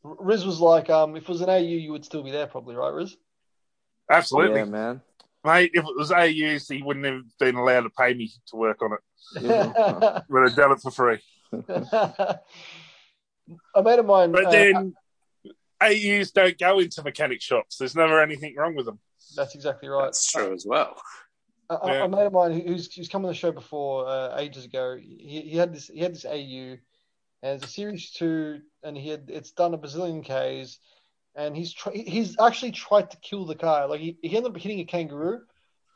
Riz was like, um, if it was an AU, you would still be there, probably, right, Riz? Absolutely, Yeah, man. Mate. If it was AUs, he wouldn't have been allowed to pay me to work on it. Yeah. Would have done it for free. a mate of mine. But uh, then AUs don't go into mechanic shops. There's never anything wrong with them. that's exactly right. That's true as well. A, a- Yeah. a mate of mine who's who's come on the show before uh, ages ago. He, he had this he had this AU, and it's a series two, and he had it's done a bazillion Ks, and he's tr- he's actually tried to kill the car. Like he, he ended up hitting a kangaroo,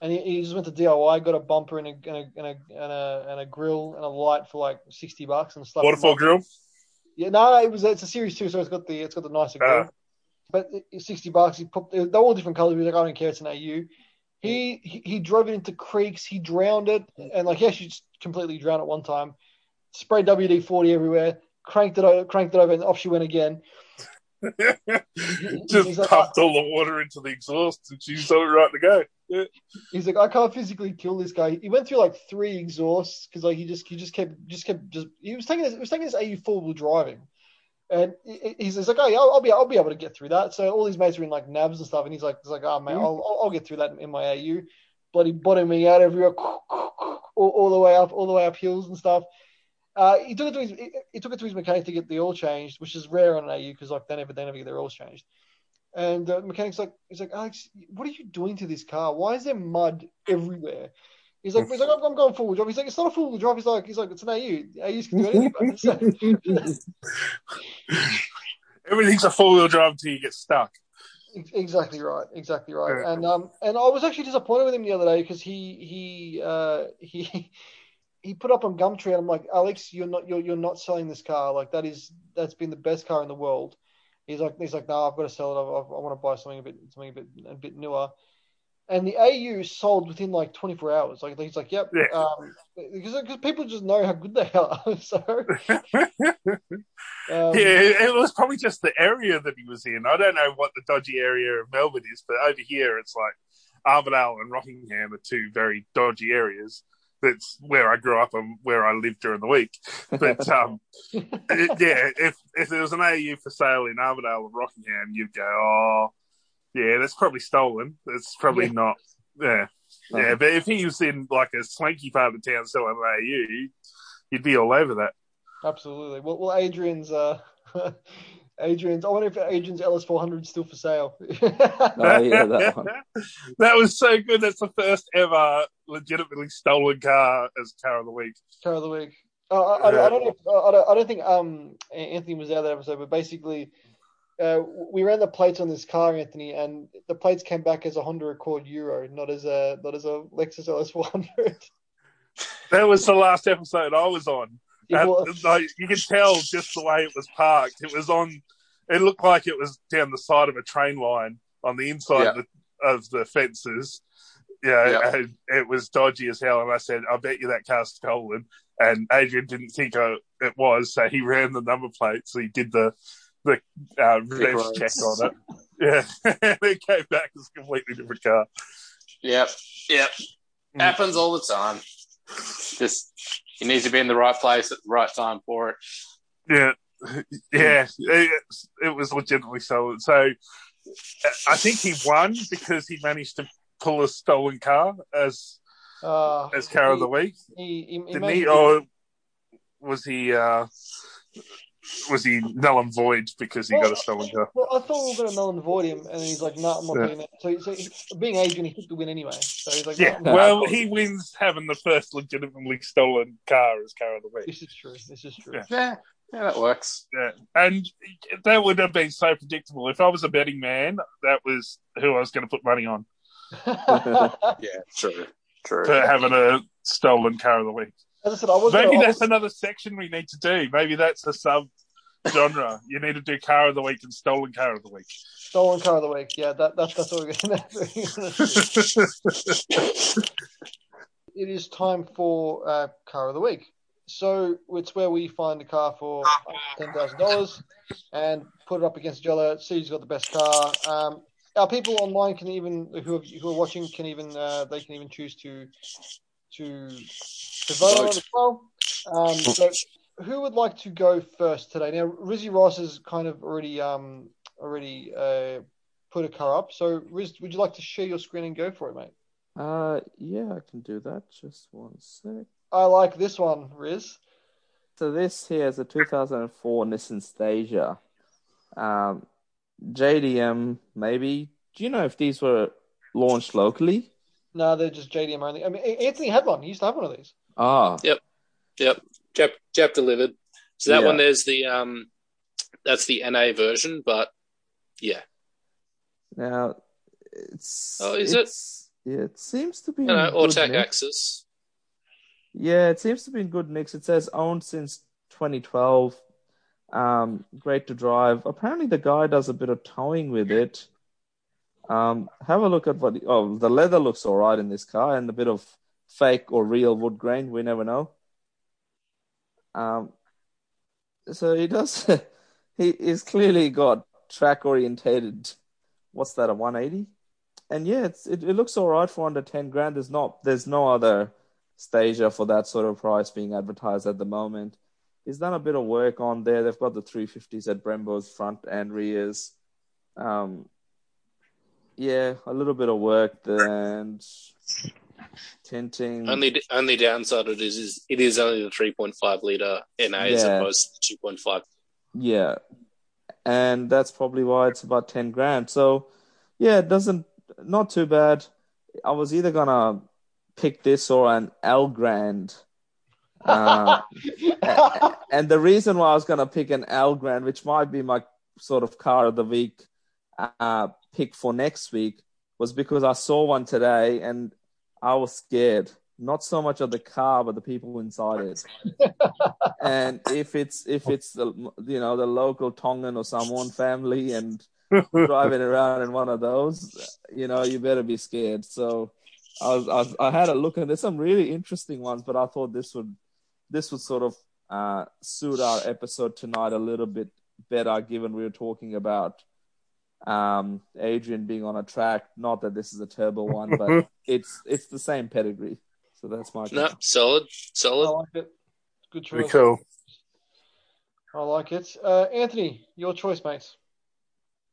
and he, he just went to DIY, got a bumper and a and a, and a and a and a grill and a light for like sixty bucks and stuff. Waterfall grill. Yeah, no, it was it's a series two, so it's got the it's got the nicer grill. Ah. But sixty bucks. He put they're all different colors. He was like, I don't care, it's an AU. He, he he drove it into creeks. He drowned it, and like yeah, just completely drowned at one time. Sprayed WD forty everywhere. Cranked it o- cranked it over, and off she went again. Just He's like, pumped all the water into the exhaust, and she's all right to go. Yeah. He's like, I can't physically kill this guy. He went through like three exhausts because like he just he just kept just kept just he was taking his, he was taking his AU four wheel driving, and he- he's like, oh yeah, I'll, I'll be I'll be able to get through that. So all these mates are in like nabs and stuff, and he's like, he's like, ah, oh man, mm-hmm. I'll, I'll I'll get through that in my AU. Bloody bottoming out everywhere, all, all the way up, all the way up hills and stuff. Uh, he took it to his he, took it to his mechanic to get the oil changed, which is rare on an AU because like they never they never get their oils changed. And the mechanic's like, he's like, Alex, what are you doing to this car? Why is there mud everywhere? He's like, he's like, I'm, going full wheel drive. He's like, it's not a full wheel drive. He's like, he's like, it's an AU. AUs can do anything. So, Everything's a four wheel drive until you get stuck. exactly right, exactly right. And um, and I was actually disappointed with him the other day because he he uh he. He put up on Gumtree, and I'm like, Alex, you're not you're, you're not selling this car. Like that is that's been the best car in the world. He's like he's like, no, I've got to sell it. I, I, I want to buy something a bit something a bit a bit newer. And the AU sold within like 24 hours. Like he's like, yep, Yeah. um, because because people just know how good they are. so um, yeah, it was probably just the area that he was in. I don't know what the dodgy area of Melbourne is, but over here it's like Armadale and Rockingham are two very dodgy areas. That's where I grew up and where I lived during the week. But um, it- yeah, if if there was an AU for sale in Armadale or Rockingham, you'd go, oh, yeah, that's probably stolen. That's probably Yeah. not. Yeah, yeah. But if he was in like a swanky part of town selling an AU, you'd be all over that. Absolutely. Well, well, Adrian's uh, Adrian's. I wonder if Adrian's LS 400 is still for sale. Oh yeah, that one. that was so good. That's the first ever legitimately stolen car as car of the week. Car of the week. Uh, I, I, I don't know. If, I, don't, I don't think um Anthony was out that episode, but basically, uh, we ran the plates on this car, Anthony, and the plates came back as a Honda Accord Euro, not as a not as a Lexus LS 400. That was the last episode I was on. Like, you can tell just the way it was parked. It was on. It looked like it was down the side of a train line on the inside Yeah. of, the, of the fences. Yeah, Yeah. and it was dodgy as hell. And I said, "I bet you that car's stolen." And Adrian didn't think it was, so he ran the number plate. So he did the the uh, check on it. Yeah, and it came back as a completely different car. Yep. Yep. Mm. Happens all the time. Just you needs to be in the right place at the right time for it. Yeah, yeah, it, it was legitimately stolen. So I think he won because he managed to pull a stolen car as uh, as car of the week, He, he, he didn't made he? Or was he uh, was he null and void because he got a stolen car? Well, I thought we were going to null and void him, and he's like, "No, nah, I'm not Yeah. doing that." So, so he, being Adrian, he took the win anyway. So he's like, Yeah, "No, well, he wins having the first legitimately stolen car as car of the week. this is true. This is true." Yeah. Yeah. Yeah, that works. Yeah, and that would have been so predictable. If I was a betting man, that was who I was going to put money on Yeah, true. True. for having a stolen car of the week. As I said, I was. Maybe that's was- another section we need to do. Maybe that's a sub genre. You need to do car of the week and stolen car of the week. stolen car of the week. Yeah, that, that that's what we're going to do. it is time for uh, car of the week. So it's where we find a car for ten thousand dollars and put it up against Jella. See who's got the best car. Um, our people online can even who are, who are watching can even uh, they can even choose to to to vote on as well. Um, so who would like to go first today? Now Rizzy Ross has kind of already um already uh, put a car up. So Riz, would you like to share your screen and go for it, mate? Uh, yeah, I can do that. Just one sec. I like this one, Riz. So this here is a 2004 Nissan Stagea. Um, JDM, maybe. Do you know if these were launched locally? No, they're just JDM only. I mean, A- Anthony had one. He used to have one of these. Ah, Yep. Yep. Jep, Jep delivered. So that Yeah. one there's the um that's the NA version, but Yeah. Now, it's. Oh, is it? Yeah, it seems to be. You know, in or good tech nick. axis. Yeah, it seems to be in good mix. It says owned since 2012. Um, great to drive. Apparently, the guy does a bit of towing with it. Um, have a look at what. Oh, the leather looks all right in this car, and a bit of fake or real wood grain. We never know. Um, so he does. he is clearly got track orientated. What's that? A 180? And yeah, it's, it, it looks all right for under 10 grand. There's not. There's no other Stagea for that sort of price being advertised at the moment. He's done a bit of work on there. They've got the 350s at Brembo's front and rears. Um, yeah, a little bit of work and tinting. Only only downside of it is, is it is only the 3.5 liter NA as Yeah. opposed to 2.5. Yeah. And that's probably why it's about 10 grand. So, yeah, it doesn't, not too bad. I was either going to pick this or an Elgrand. Uh, and the reason why I was going to pick an Elgrand, which might be my sort of car of the week uh, pick for next week, was because I saw one today and I was scared. Not so much of the car, but the people inside it. and if it's if it's the you know the local Tongan or Samoan family and driving around in one of those, you know, you better be scared. So I was, I, was, I had a look and there's some really interesting ones, but I thought this would this would sort of uh, suit our episode tonight a little bit better, given we were talking about um, Adrian being on a track. Not that this is a turbo one, but it's it's the same pedigree. So that's my No, solid, solid. I solid. like it. Good choice. Pretty cool. I like it. Uh, Anthony, your choice, mate.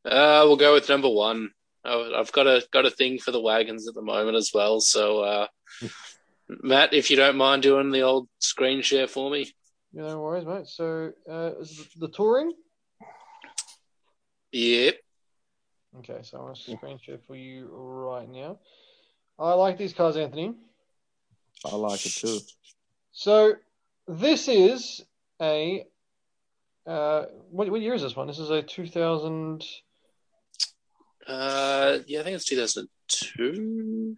Uh, we'll go with number one. I've I've got a got a thing for the wagons at the moment as well. So, uh, Matt, if you don't mind doing the old screen share for me. Yeah, no worries, mate. So, uh, is the touring? Yep. Okay, so I'm going to screen share for you right now. I like these cars, Anthony. I like it too. So, this is a. Uh, what, what year is this one? This is a 2000. Uh, yeah, I think it's 2002.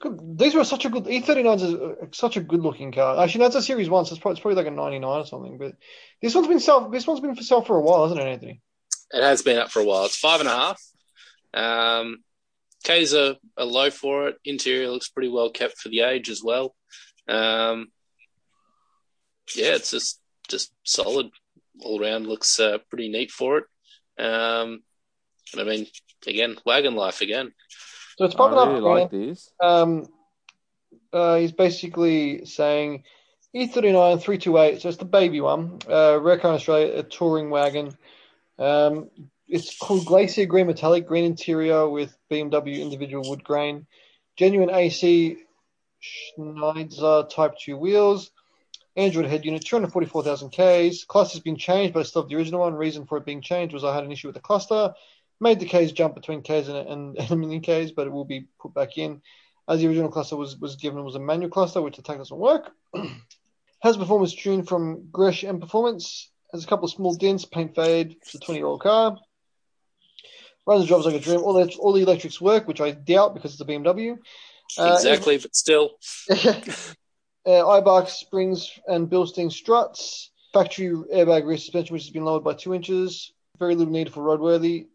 Good. These were such a good. E39 is a, such a good looking car. Actually, that's a Series 1, so it's probably, it's probably like a 99 or something. But this one's been sell, This one's been for sale for a while, hasn't it, Anthony? It has been up for a while. It's five and a half. Um, K's are, are low for it. Interior looks pretty well kept for the age as well. Um, yeah, it's just just solid all round. Looks uh, pretty neat for it. Um, and I mean, again, wagon life again. So it's I five and a half really grand. like these. um, uh, he's basically saying E39 328, so it's the baby one, uh, rare car in Australia, a touring wagon. Um, it's called Glacier Green Metallic, green interior with BMW individual wood grain, genuine AC Schnitzer Type 2 wheels, Android head unit, 244,000 Ks. Cluster's been changed, but it's still the original one. Reason for it being changed was I had an issue with the cluster. Made the Ks jump between Ks and, and, and a million Ks, but it will be put back in as the original cluster was, was given was a manual cluster, which the tech doesn't work. Has performance tuned from Gresh and Performance. Has a couple of small dents, paint fade. It's a 20 year old car. Runs and drives like a dream. All the, all the electrics work, which I doubt because it's a BMW. Uh, exactly, but still, uh, Eibach springs and Bilstein struts. Factory airbag rear suspension, which has been lowered by two inches. Very little need for roadworthy.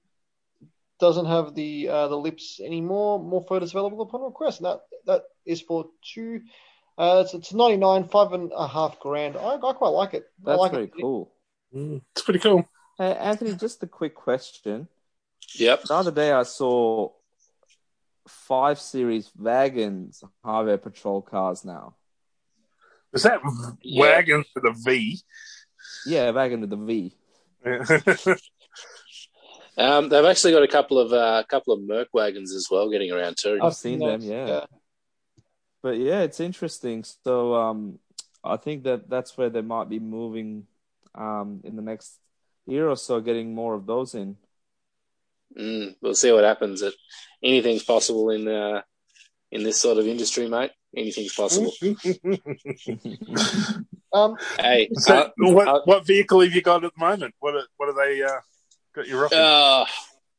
Doesn't have the uh, the lips anymore. More photos available upon request. And that that is for two. Uh, it's, it's ninety nine, five and a half grand. I, I quite like it. I That's like very it. cool. Mm, It's pretty cool. Hey, Anthony, just a quick question. yep. The other day I saw five series wagons highway patrol cars now. Is that Yeah. wagon with a V? Yeah, wagon with the V. Um, they've actually got a couple of uh, couple of Merc wagons as well getting around too. I've seen them, yeah. But yeah, it's interesting. So um, I think that that's where they might be moving um, in the next year or so, getting more of those in. Mm, we'll see what happens. It, anything's possible in uh, in this sort of industry, mate. Anything's possible. Um, hey, so, uh, what uh, what vehicle have you got at the moment? What are, what are they uh, Got your rocket, Uh,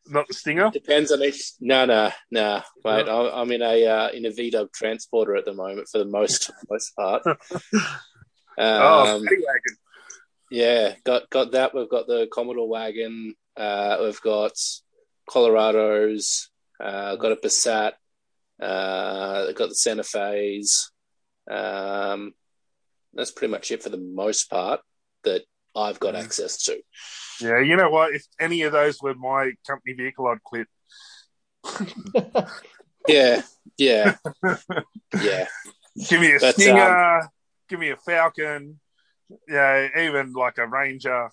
not the Stinger. depends on each. No, no, no. Mate, I'm, I'm in a uh, in a VW transporter at the moment for the most most part. oh, Um, paddy wagon. Yeah, got got that. We've got the Commodore wagon. Uh, we've got Colorados. Uh, got a Passat. Uh, got the Santa Fe's. Um, that's pretty much it for the most part that I've got Mm. access to. Yeah, you know what? If any of those were my company vehicle, I'd quit. Yeah, yeah, yeah. Give me a But, Stinger. give me a Falcon. Yeah, even like a Ranger,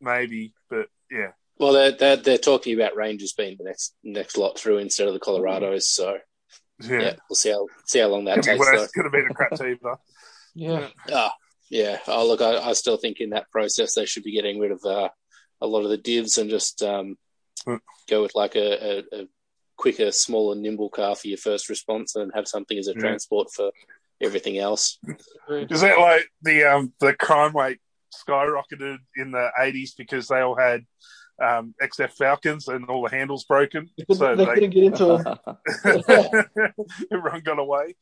maybe. But yeah, Well, they're, they're they're talking about Rangers being the next next lot through instead of the Colorados. So yeah. yeah, we'll see how see how long that Could be takes. worse. Could have been a crap team though. yeah. Though. Ah, yeah. Oh, look, I, I still think in that process they should be getting rid of uh, a lot of the divs and just um, Hmm. go with like a, a, a quicker, smaller, nimble car for your first response, and have something as a Yeah. transport for everything else. Is that like the um the crime rate skyrocketed in the eighties because they all had um XF Falcons and all the handles broken, They so they they, couldn't get into them. everyone got away.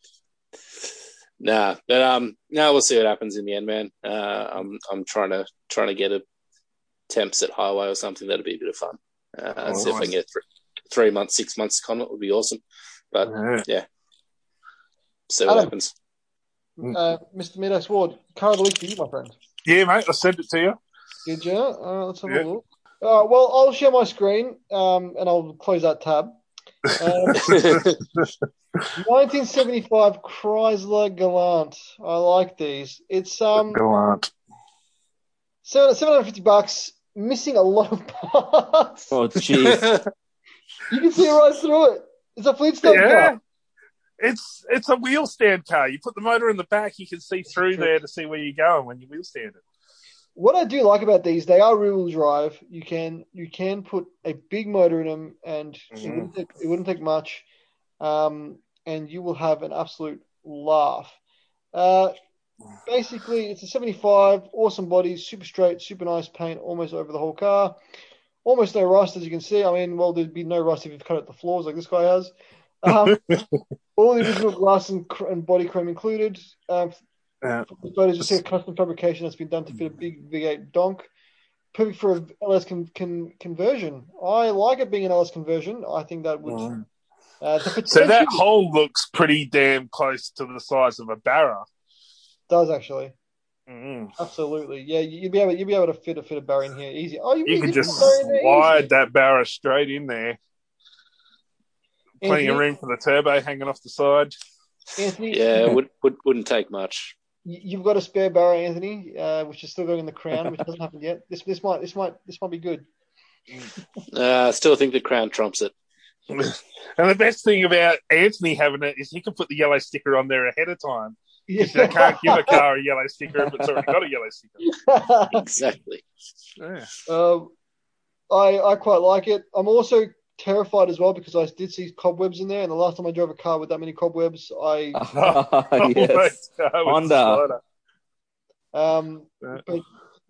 Nah, but um, no, we'll see what happens in the end, man. Uh, I'm I'm trying to trying to get a temps at highway or something. That'd be a bit of fun. Uh, Oh, see if I can get three, three months, six months comment would be awesome. But Yeah. see what Adam. happens. Uh, Mr. Midax Ward, car of the week for you, my friend. Yeah, mate, I sent it to you. Did you? Uh, let's have Yeah. a look. Uh, well, I'll share my screen um, and I'll close that tab. Um, 1975 Chrysler Galant. I like these. It's um Gallant. 750 bucks, missing a lot of parts. oh, jeez. You can see right through it. It's a Fleetstone Yeah. car. It's it's a wheel stand car. You put the motor in the back, you can see through there to see where you're going when you wheel stand it. What I do like about these, they are rear-wheel drive. You can you can put a big motor in them, and it Mhm. wouldn't take it wouldn't take much, um, and you will have an absolute laugh. Uh, basically, it's a 75, awesome body, super straight, super nice paint, almost over the whole car. Almost no rust, as you can see. I mean, well, there'd be no rust if you've cut out the floors like this guy has. Um, all the original glass and, cr- and body chrome included. Um, Yeah. the photos just see a custom fabrication that's been done to fit a big V8 donk. Perfect for a LS con- con- conversion. I like it being an LS conversion. I think that would. Mm. Uh, the So that potential hole looks pretty damn close to the size of a barra. does actually. Mm. Absolutely, yeah. you- You'd be able, you'd be able to fit a fit a Barra in here easy. Oh, you, You could just a Barra in there slide easy. that barra straight in there. Plenty of room for the turbo hanging off the side. Anthony, Yeah, would, would wouldn't take much. you- you've got a spare Barra, Anthony, uh, which is still going in the crown, which hasn't happened yet. This this might this might this might be good. Uh, I still think the crown trumps it. And the best thing about Anthony having it is he can put the yellow sticker on there ahead of time. Yeah. They can't give a car a yellow sticker if it's already got a yellow sticker. Exactly. Yeah. Um, I I quite like it. I'm also terrified as well because I did see cobwebs in there, and the last time I drove a car with that many cobwebs, I yes. that was Honda. um, but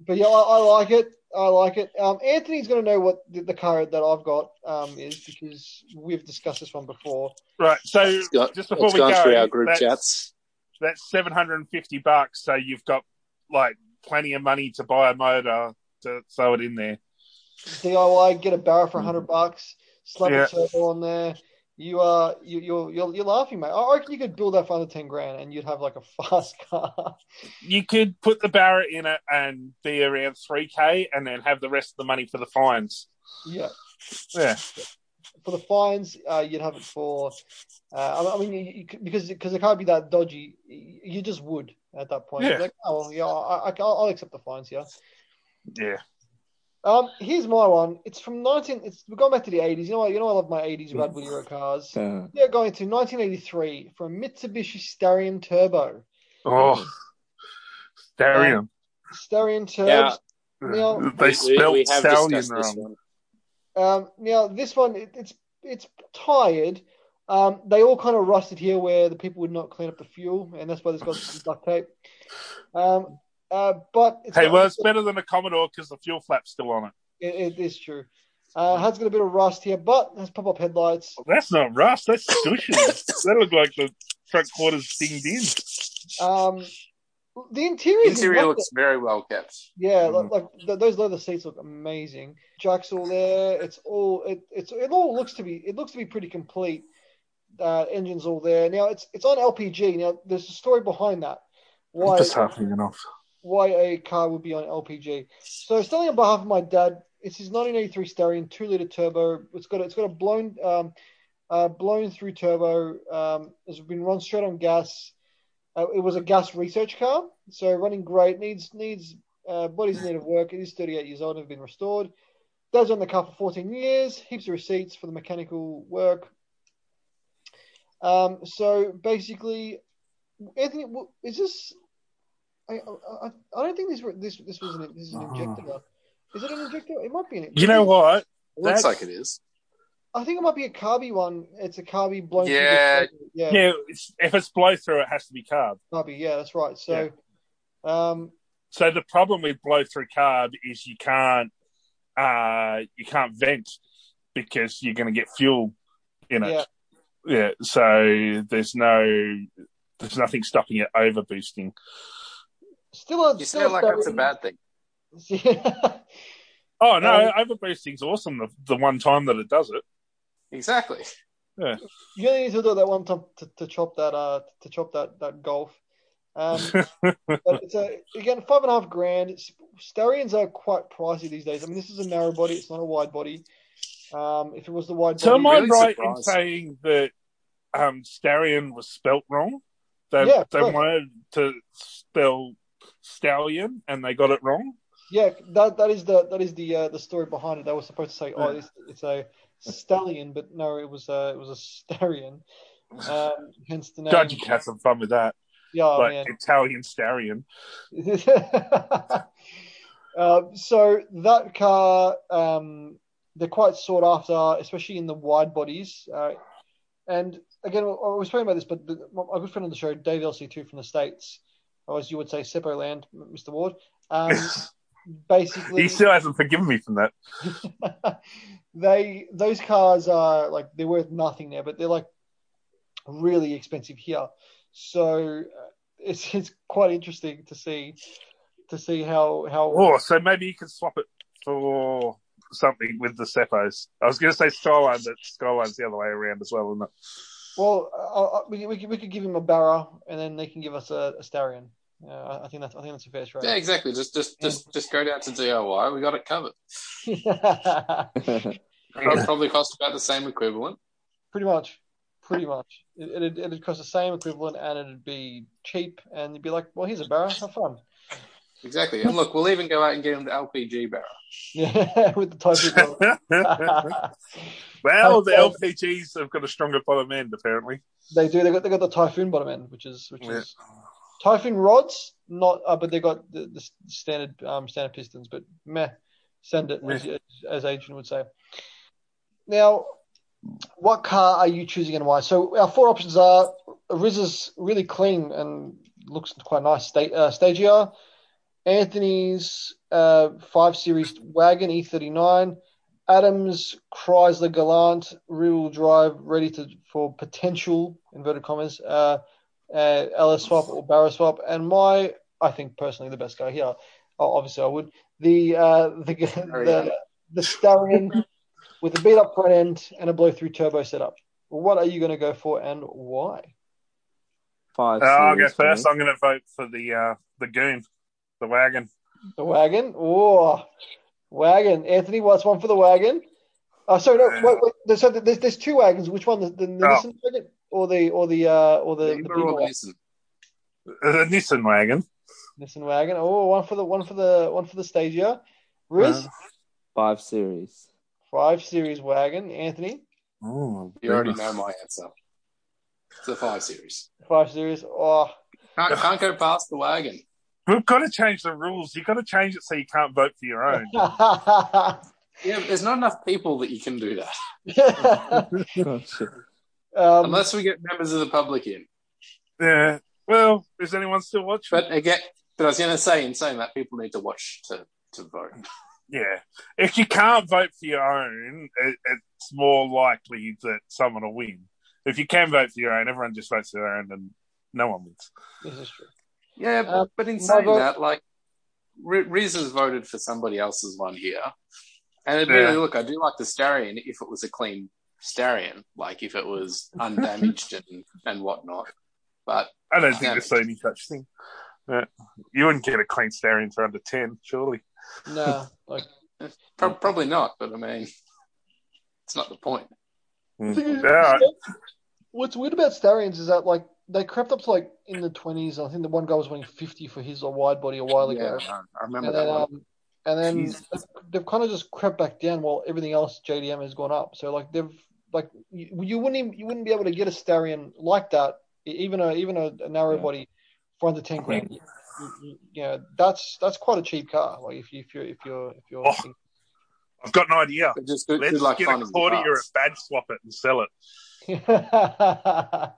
but yeah, I, I like it. I like it. Um, Anthony's going to know what the, the car that I've got um is because we've discussed this one before. Right. So It's got, just before it's we gone go, through our group that's, chats. that's 750 bucks. So you've got like plenty of money to buy a motor to throw it in there. DIY, get a Barra for hundred bucks, slap Yeah. a turbo on there. You are you you're, you're you're laughing, mate. I reckon you could build that for under ten grand, and you'd have like a fast car. You could put the Barra in it and be around 3K and then have the rest of the money for the fines. yeah. Yeah. for the fines, uh, you'd have it for. Uh, I mean, you, you, because because it can't be that dodgy. You just would at that point. Yeah. Like, oh well, yeah, I, I, I'll I'll accept the fines Yeah. Yeah. Um, here's my one. It's from 19. It's we're going back to the 80s. You know, what? you know, I love my 80s Red Bull era cars. Uh, They're going to 1983 for a Mitsubishi Starion Turbo. Oh, Starium. Starion Turbo. Yeah. Now, they We- we- spelled we stallion wrong. Um, now this one, it, it's it's tired. Um, they all kind of rusted here where the people would not clean up the fuel, and that's why there's got some duct tape. Um, uh, but it's Hey, well, it's better than a Commodore because the fuel flap's still on it. it, it is true. Uh, has got a bit of rust here, but has pop-up headlights. That's not rust. That's squishes. that look like the front quarters dinged in. Um, the interior, is Interior immaculate. looks very well kept. Yeah, like, like th- those leather seats look amazing. Jack's all there. It's all it it's it all looks to be it looks to be pretty complete. Uh, engine's all there. Now it's it's on LPG. Now there's a story behind that. Why Just half hanging off. Why a car would be on LPG. So selling on behalf of my dad, it's his 1983 Starion two liter turbo. It's got a, it's got a blown um, uh, blown through turbo. Um, it's been run straight on gas. Uh, it was a gas research car, so running great. Needs needs uh, bodies need of work. It is 38 years old and been restored. Dad's on the car for 14 years. Heaps of receipts for the mechanical work. Um, so basically, Anthony, is this? I, I, I- I don't think this this this was an this is an injector. Is it an injector? It might be an. You know what? It looks That's- like it is. I think it might be a carby one. It's a carby blown. through Yeah. turbo. yeah, Yeah, it's, if it's blow through, it has to be carb. carby. Yeah, that's right. So, um, So the problem with blow through carb is you can't uh you can't vent because you're going to get fuel in it. Yeah. Yeah. So there's no there's nothing stopping it over boosting. Still You still sound like that's a bad thing. Oh no, Um, over boosting's awesome. The, the one time that it does it. Exactly. Yeah, You only need to do that one time to, to chop that uh to chop that that golf. Um, but it's a again five and a half grand. It's, Starions are quite pricey these days. I mean, this is a narrow body; it's not a wide body. Um, if it was the wide so body, am I really right surprised. in saying that um Starion was spelt wrong? They Yeah, they correct. wanted to spell stallion and they got it wrong. yeah, that that is the that is the uh, the story behind it. They were supposed to say, "Oh, it's, it's a stallion," but no, it was a it was a starion. Um, hence the name. God, you can have some fun with that. yeah, like man. Italian Starion. uh, so that car, um, they're quite sought after, especially in the wide bodies. Uh, and again, I was talking about this, but the, my good friend on the show, Dave LC2 from the States, or as you would say, Seppo Land, Mr. Ward, um, basically, he still hasn't forgiven me from that. they those cars are like they're worth nothing there, but they're like really expensive here. So uh, it's it's quite interesting to see to see how how Oh, so maybe you can swap it for something with the Seppos. I was going to say Skyline, but Skyline's the other way around as well, isn't it? well uh, uh, we we could, we could give him a Barra and then they can give us a, a Starion. Uh, I- I think that's I think that's a fair trade. Yeah, exactly. Just just just just go down to DIY. We got it covered. It'll probably cost about the same equivalent. pretty much, pretty much. It, it'd it'd cost the same equivalent and it'd be cheap and you'd be like, well, here's a Barra, have fun. Exactly. And look, we'll even go out and get him the LPG Barra. Yeah, with the Typhoon. well, the LPGs have got a stronger bottom end, apparently. They do. They got they got the Typhoon bottom end, which is which Yeah. is Typhoon rods, not uh, but they got the, the standard um standard pistons. But meh, send it as, as Adrian would say. Now, what car are you choosing and why? So our four options are Riz is really clean and looks quite nice. Sta- uh, Stagea, Anthony's uh, five series wagon E39, Adams Chrysler Galant rear wheel drive ready to for potential inverted commas uh, uh, LS swap or Barra swap, and my I think personally the best guy here. Oh, obviously I would the uh, the the the Stallion with a beat up front end and a blow through turbo setup. What are you going to go for and why? Five. Uh, I'll go series for me. first. I'm going to vote for the uh, the goon, the wagon. The wagon? Oh, wagon. Anthony, what's one for the wagon? Oh, sorry, no, wait, wait. So there's, there's two wagons. Which one? The, the, the Oh. Nissan wagon or the or the uh, or the, the Beamer or wagon? Nissan? The Nissan wagon. Nissan wagon. Oh, one for the one for the one for the Stagea. Riz, Uh. Five series. five series wagon. Anthony, Oh, You already know my answer. It's a five series. five series. Oh, Can't, can't go past the wagon. We've got to change the rules. You've got to change it so you can't vote for your own. Yeah, there's not enough people that you can do that. Oh, shit. Um, Unless we get members of the public in. Yeah. Well, is anyone still watching? But again, but I was going to say, in saying that, people need to watch to, to vote. Yeah. If you can't vote for your own, it, it's more likely that someone will win. If you can vote for your own, everyone just votes for their own and no one wins. This is true. Yeah, Uh, but in my saying vote- that, like, Ri- Riz has voted for somebody else's one here. And admittedly, Yeah. look, I do like the Starion if it was a clean Starion, like if it was undamaged and, and whatnot. But I don't think Yeah. there's any such thing. Yeah. You wouldn't get a clean Starion for under 10, surely. No, like pro- probably not. But I mean, it's not the point. the thing is, Yeah. what's weird about Starions is that like they crept up to like in the twenties. I think the one guy was winning fifty for his or wide body a while ago. I I remember and that then one. um, and then Jeez. they've, they've kind of just crept back down while everything else JDM has gone up. So like they've like you, you wouldn't even, you wouldn't be able to get a Starion like that, even a even a, a narrow Yeah. body for under ten grand. You, you, you know that's that's quite a cheap car. Like if you if you're if you're if you're Oh. I've got an idea. But just good, Let's good luck get a finding the Cordia or a parts. swap it and sell it.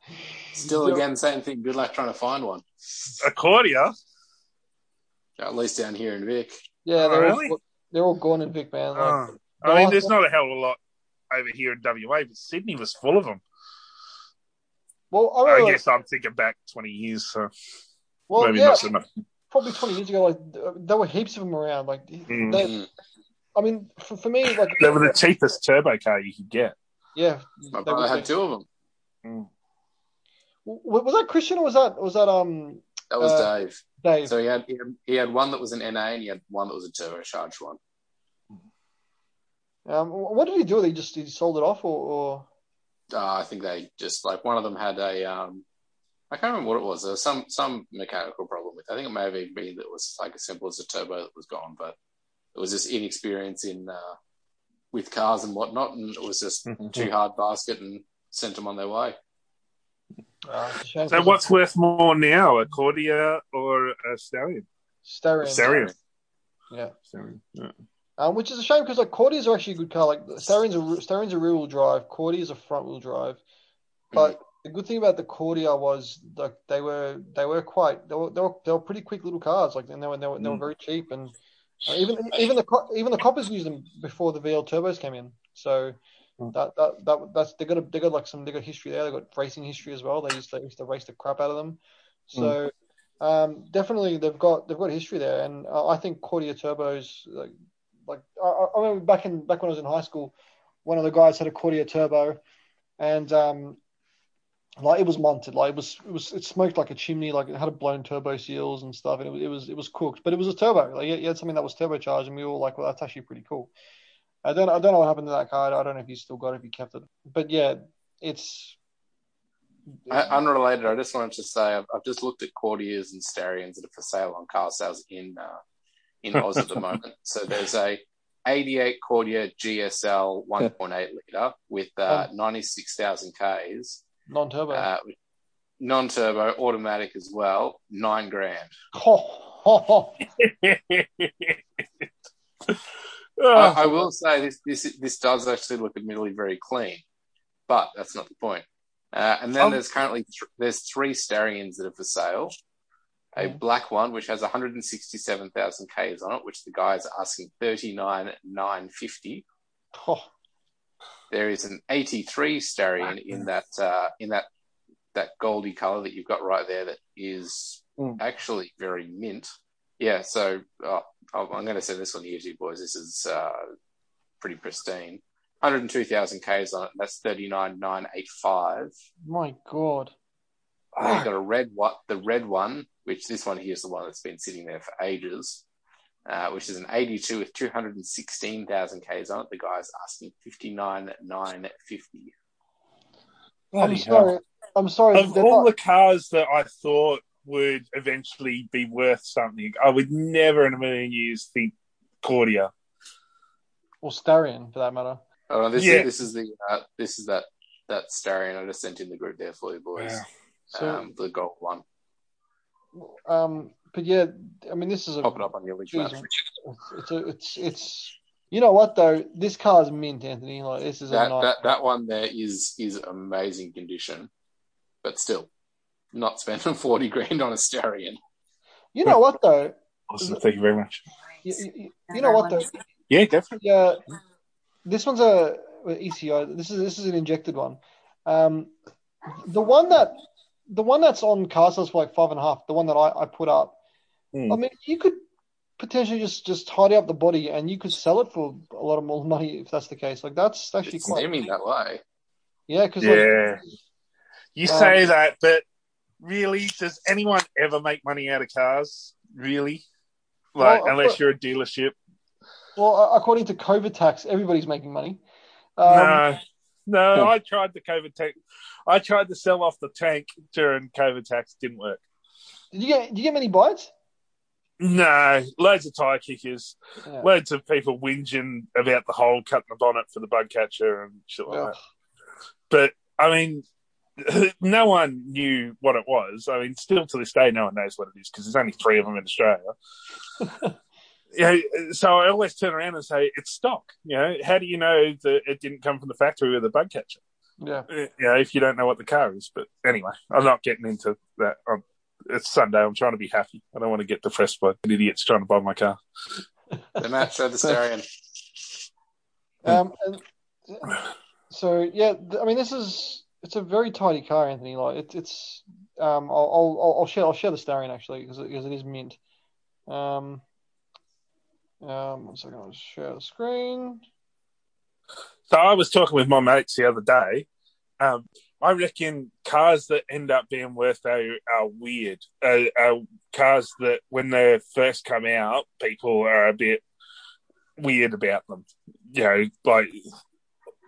Still, again, same thing. Good luck trying to find one. A Cordia? At least down here in Vic. Yeah, Oh, they're really? all they're all gone in Vic, man. Oh. Like, Oh. I mean, there's not a hell of a lot over here in WA, but Sydney was full of them. well, I I remember, guess I'm thinking back 20 years, so well, maybe yeah, not so much. probably 20 years ago, like there were heaps of them around. Like, Mm. they, Mm. I mean, for, for me, like, They were the cheapest turbo car you could get. yeah, My they brother had two of them. W- Was that Christian or was that was that um That was Uh, Dave. Dave? So he had, he had he had one that was an NA and he had one that was a turbocharged one. Um, what did he do? He just he sold it off, or, or Uh, I think they just like one of them had a um, I can't remember what it was. There was some some mechanical problem with. it. I think it may have even been that it was like as simple as a turbo that was gone, but it was just inexperience in uh, with cars and whatnot, and it was just too hard basket and sent them on their way. uh, it's a shame So 'cause what's worth more now, a Cordia or a Stallion? Starion, Starion. yeah. Stallion. Yeah. Um, which is a shame because like Cordias are actually a good car. Like Starion's a a rear wheel drive, Cordia is a front wheel drive. But the good thing about the Cordia was like they were they were quite they were they were, they were pretty quick little cars. Like and they were they were, they were Mm. very cheap and uh, even even the even the coppers used them before the VL turbos came in. So Mm. that that that that's they got a, they got like some they got history there. They got racing history as well. They used to they used to race the crap out of them. So um, definitely they've got they've got history there, and uh, I think Cordia turbos like like I, I remember back in back when I was in high school, one of the guys had a Cordia turbo, and um, like it was munted, like it was it was it smoked like a chimney, like it had a blown turbo seals and stuff, and it was it was it was cooked, but it was a turbo. Like you had something that was turbocharged, and we were all like, well, that's actually pretty cool. I don't I don't know what happened to that car. I don't know if he still got it, if he kept it, but yeah, it's. I, unrelated, I just wanted to say I've, I've just looked at Cordias and Starions that are for sale on car sales in uh, in Oz at the moment. So there's a 88 Cordia GSL 1.8 liter with uh, 96,000 Ks, non-turbo. uh, non-turbo, automatic as well, nine grand. Oh, I, I will say this this this does actually look admittedly very clean, but that's not the point. Uh, and then Um, there's currently th- there's three Starions that are for sale. A black one which has 167,000 Ks on it, which the guys are asking 39,950. oh, There is an 83 Starion in that uh, in that that goldy color that you've got right there that is Mm. actually very mint. Yeah, so I'm I'm going to send this one here to you boys. This is uh, pretty pristine. 102,000 Ks on it. That's 39,985. my god. Then you've got a red what the red one, which this one here is the one that's been sitting there for ages, uh, which is an 82 with 216,000 Ks on it. The guy's asking 59,950. bloody I'm sorry. I'm sorry. Of they're all not- the cars that I thought would eventually be worth something, I would never in a million years think Cordia. or Starion for that matter. Oh, this Yeah. is this is the uh, this is that that Starion I just sent in the group there for you boys. Wow. So, um, the gold one. um, but yeah, I mean, this is a Pop it up on your link Jeez, it's a, it's it's you know what though, this car's mint, Anthony. Like this is a That, nice. that that one there is is amazing condition, but still not spending forty grand on a Starion. You know what though, Awesome. Thank you very much. you, you, you know what though, Yeah, definitely. Yeah, this one's a ECI. This is this is an injected one. Um, the one that the one that's on car sales for like five and a half. The one that I, I put up. Hmm. I mean, you could potentially just just tidy up the body and you could sell it for a lot of more money if that's the case. Like that's actually It's quite naming that way. yeah. Because Yeah. You Um, say that, but really, does anyone ever make money out of cars? Really? Like, Well, unless you're a dealership. well, uh, according to COVID tax, everybody's making money. Um, no, no. I tried the COVID tank. I tried to sell off the tank during COVID tax. Didn't work. Did you get did you get many bites? No, loads of tire kickers, Yeah. loads of people whinging about the hole cutting the bonnet for the bug catcher and shit like Yeah. that. But I mean, no one knew what it was. I mean, still to this day, no one knows what it is because there's only three of them in Australia. yeah, so I always turn around and say it's stock. You know, how do you know that it didn't come from the factory with a bug catcher? Yeah. You know, if you don't know what the car is. But anyway, I'm not getting into that. I'm, it's Sunday. I'm trying to be happy. I don't want to get depressed by idiots trying to buy my car. The Matt showed the Starion. Um, and, so yeah, I mean, this is it's a very tidy car, Anthony. Like it's it's um, I'll I'll, I'll share I'll share the Starion actually because it, because it is mint. Um, um, one second, I'll share the screen. So I was talking with my mates the other day. Um, I reckon cars that end up being worth value are weird. Uh, cars that, when they first come out, people are a bit weird about them. You know, like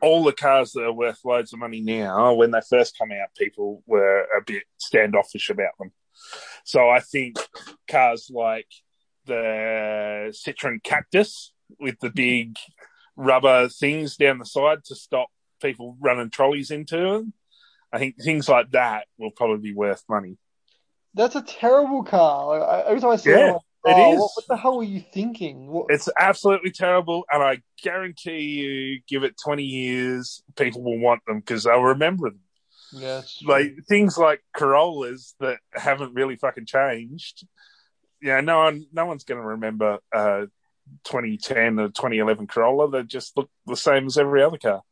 all the cars that are worth loads of money now, when they first come out, people were a bit standoffish about them. So I think cars like the Citroen Cactus with the big rubber things down the side to stop people running trolleys into them. I think things like that will probably be worth money. That's a terrible car. Like, every time I see Yeah, it, like, oh, is. What, what the hell were you thinking? What, It's absolutely terrible, and I guarantee you, give it 20 years, people will want them because they'll remember them. yeah. Like things like Corollas that haven't really fucking changed. Yeah, no one, no one's going to remember uh, 2010 or 2011 Corolla. They just look the same as every other car.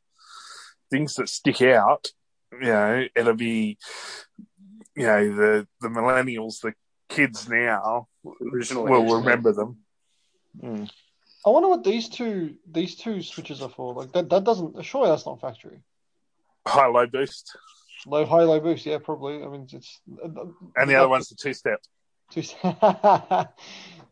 Things that stick out, you know, it'll be, you know, the the millennials, the kids now Original will engine. remember them. Mm. I wonder what these two these two switches are for. Like that that doesn't surely that's not factory. High low boost, Low high low boost, yeah, probably. I mean, it's and the other one's the two step.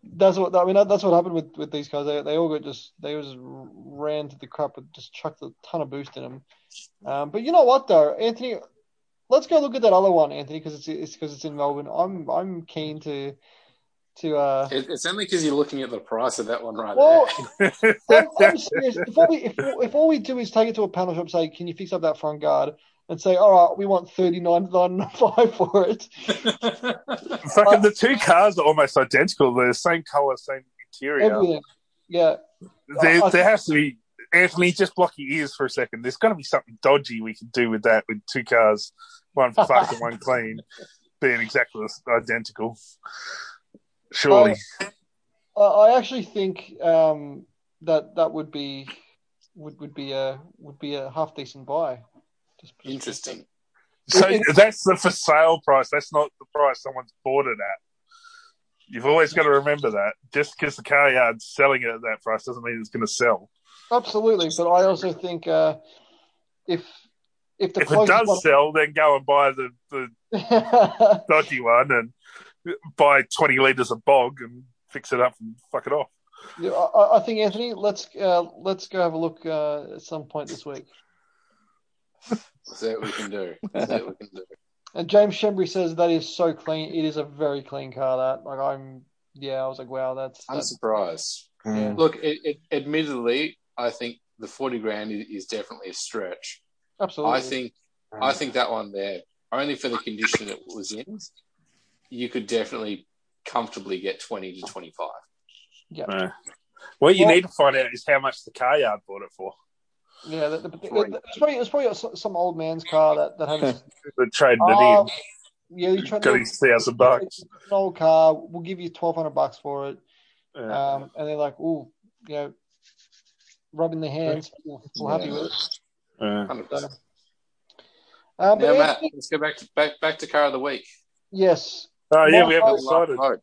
That's what I mean. That's what happened with, with these guys. They, they all got just they all just ran to the crap and just chucked a ton of boost in them. Um, but you know what though, Anthony, let's go look at that other one, Anthony, because it's it's because it's in Melbourne. I'm I'm keen to to uh. It, it's only because you're looking at the price of that one right Well, there. I'm, I'm serious. If all we if, if all we do is take it to a panel shop, say, can you fix up that front guard, and say, all right, we want thirty nine nine five for it. Fucking the two cars are almost identical. They're the same color, same interior. Everything, yeah. There, I- there has to be. Anthony, just block your ears for a second. There's got to be something dodgy we can do with that, with two cars, one fucked and one clean, being exactly identical. Surely. I, I actually think um, that that would be would, would be a would be a half decent buy. Just, just- Interesting. so that's the for sale price. That's not the price someone's bought it at. You've always got to remember that. Just because the car yard's selling it at that price doesn't mean it's going to sell. Absolutely, but I also think uh, if if the If it closest does one- sell, then go and buy the, the dodgy one and buy 20 litres of bog and fix it up and fuck it off. Yeah, I, I think Anthony, let's uh, let's go have a look uh, at some point this week. See what we can do. See what we can do. And James Shembry says that is so clean. It is a very clean car. That like I'm yeah, I was like wow, that's, I'm that's surprised. yeah. Look, it, it, admittedly, I think the 40 grand is, is definitely a stretch. absolutely. I think I think that one there, only for the condition it was in, you could definitely comfortably get 20 to 25. yeah, Uh, what you Well- need to find out is how much the car yard bought it for. Yeah. The, the, the, it's probably it's probably some- some old man's car that that has The trading Oh, it yeah. You try in. Got his thousand bucks. An old car. We'll give you twelve hundred bucks for it. Uh, Um, and they're like, oh, you know, rubbing their hands, feel, feel happy Yeah. with it. Uh, Hundred percent. Um, but Now, Matt, let's go back to back back to car of the week. yes, oh yeah, we haven't vote- decided.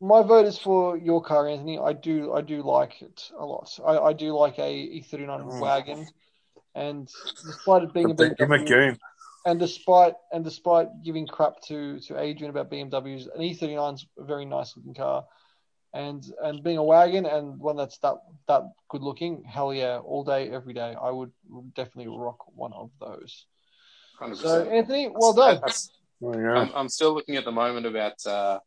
Vote. my vote is for your car, Anthony. I do, I do like it a lot. I, I do like a E39 Mm. wagon, and despite it being a The BMW, Magoon. and despite and despite giving crap to to Adrian about BMWs, an E39 is a very nice looking car, and and being a wagon and one that's that that good looking, hell yeah, all day every day. I would definitely rock one of those. Hundred So. Anthony, well done. That's- yeah. I'm, I'm still looking at the moment about uh,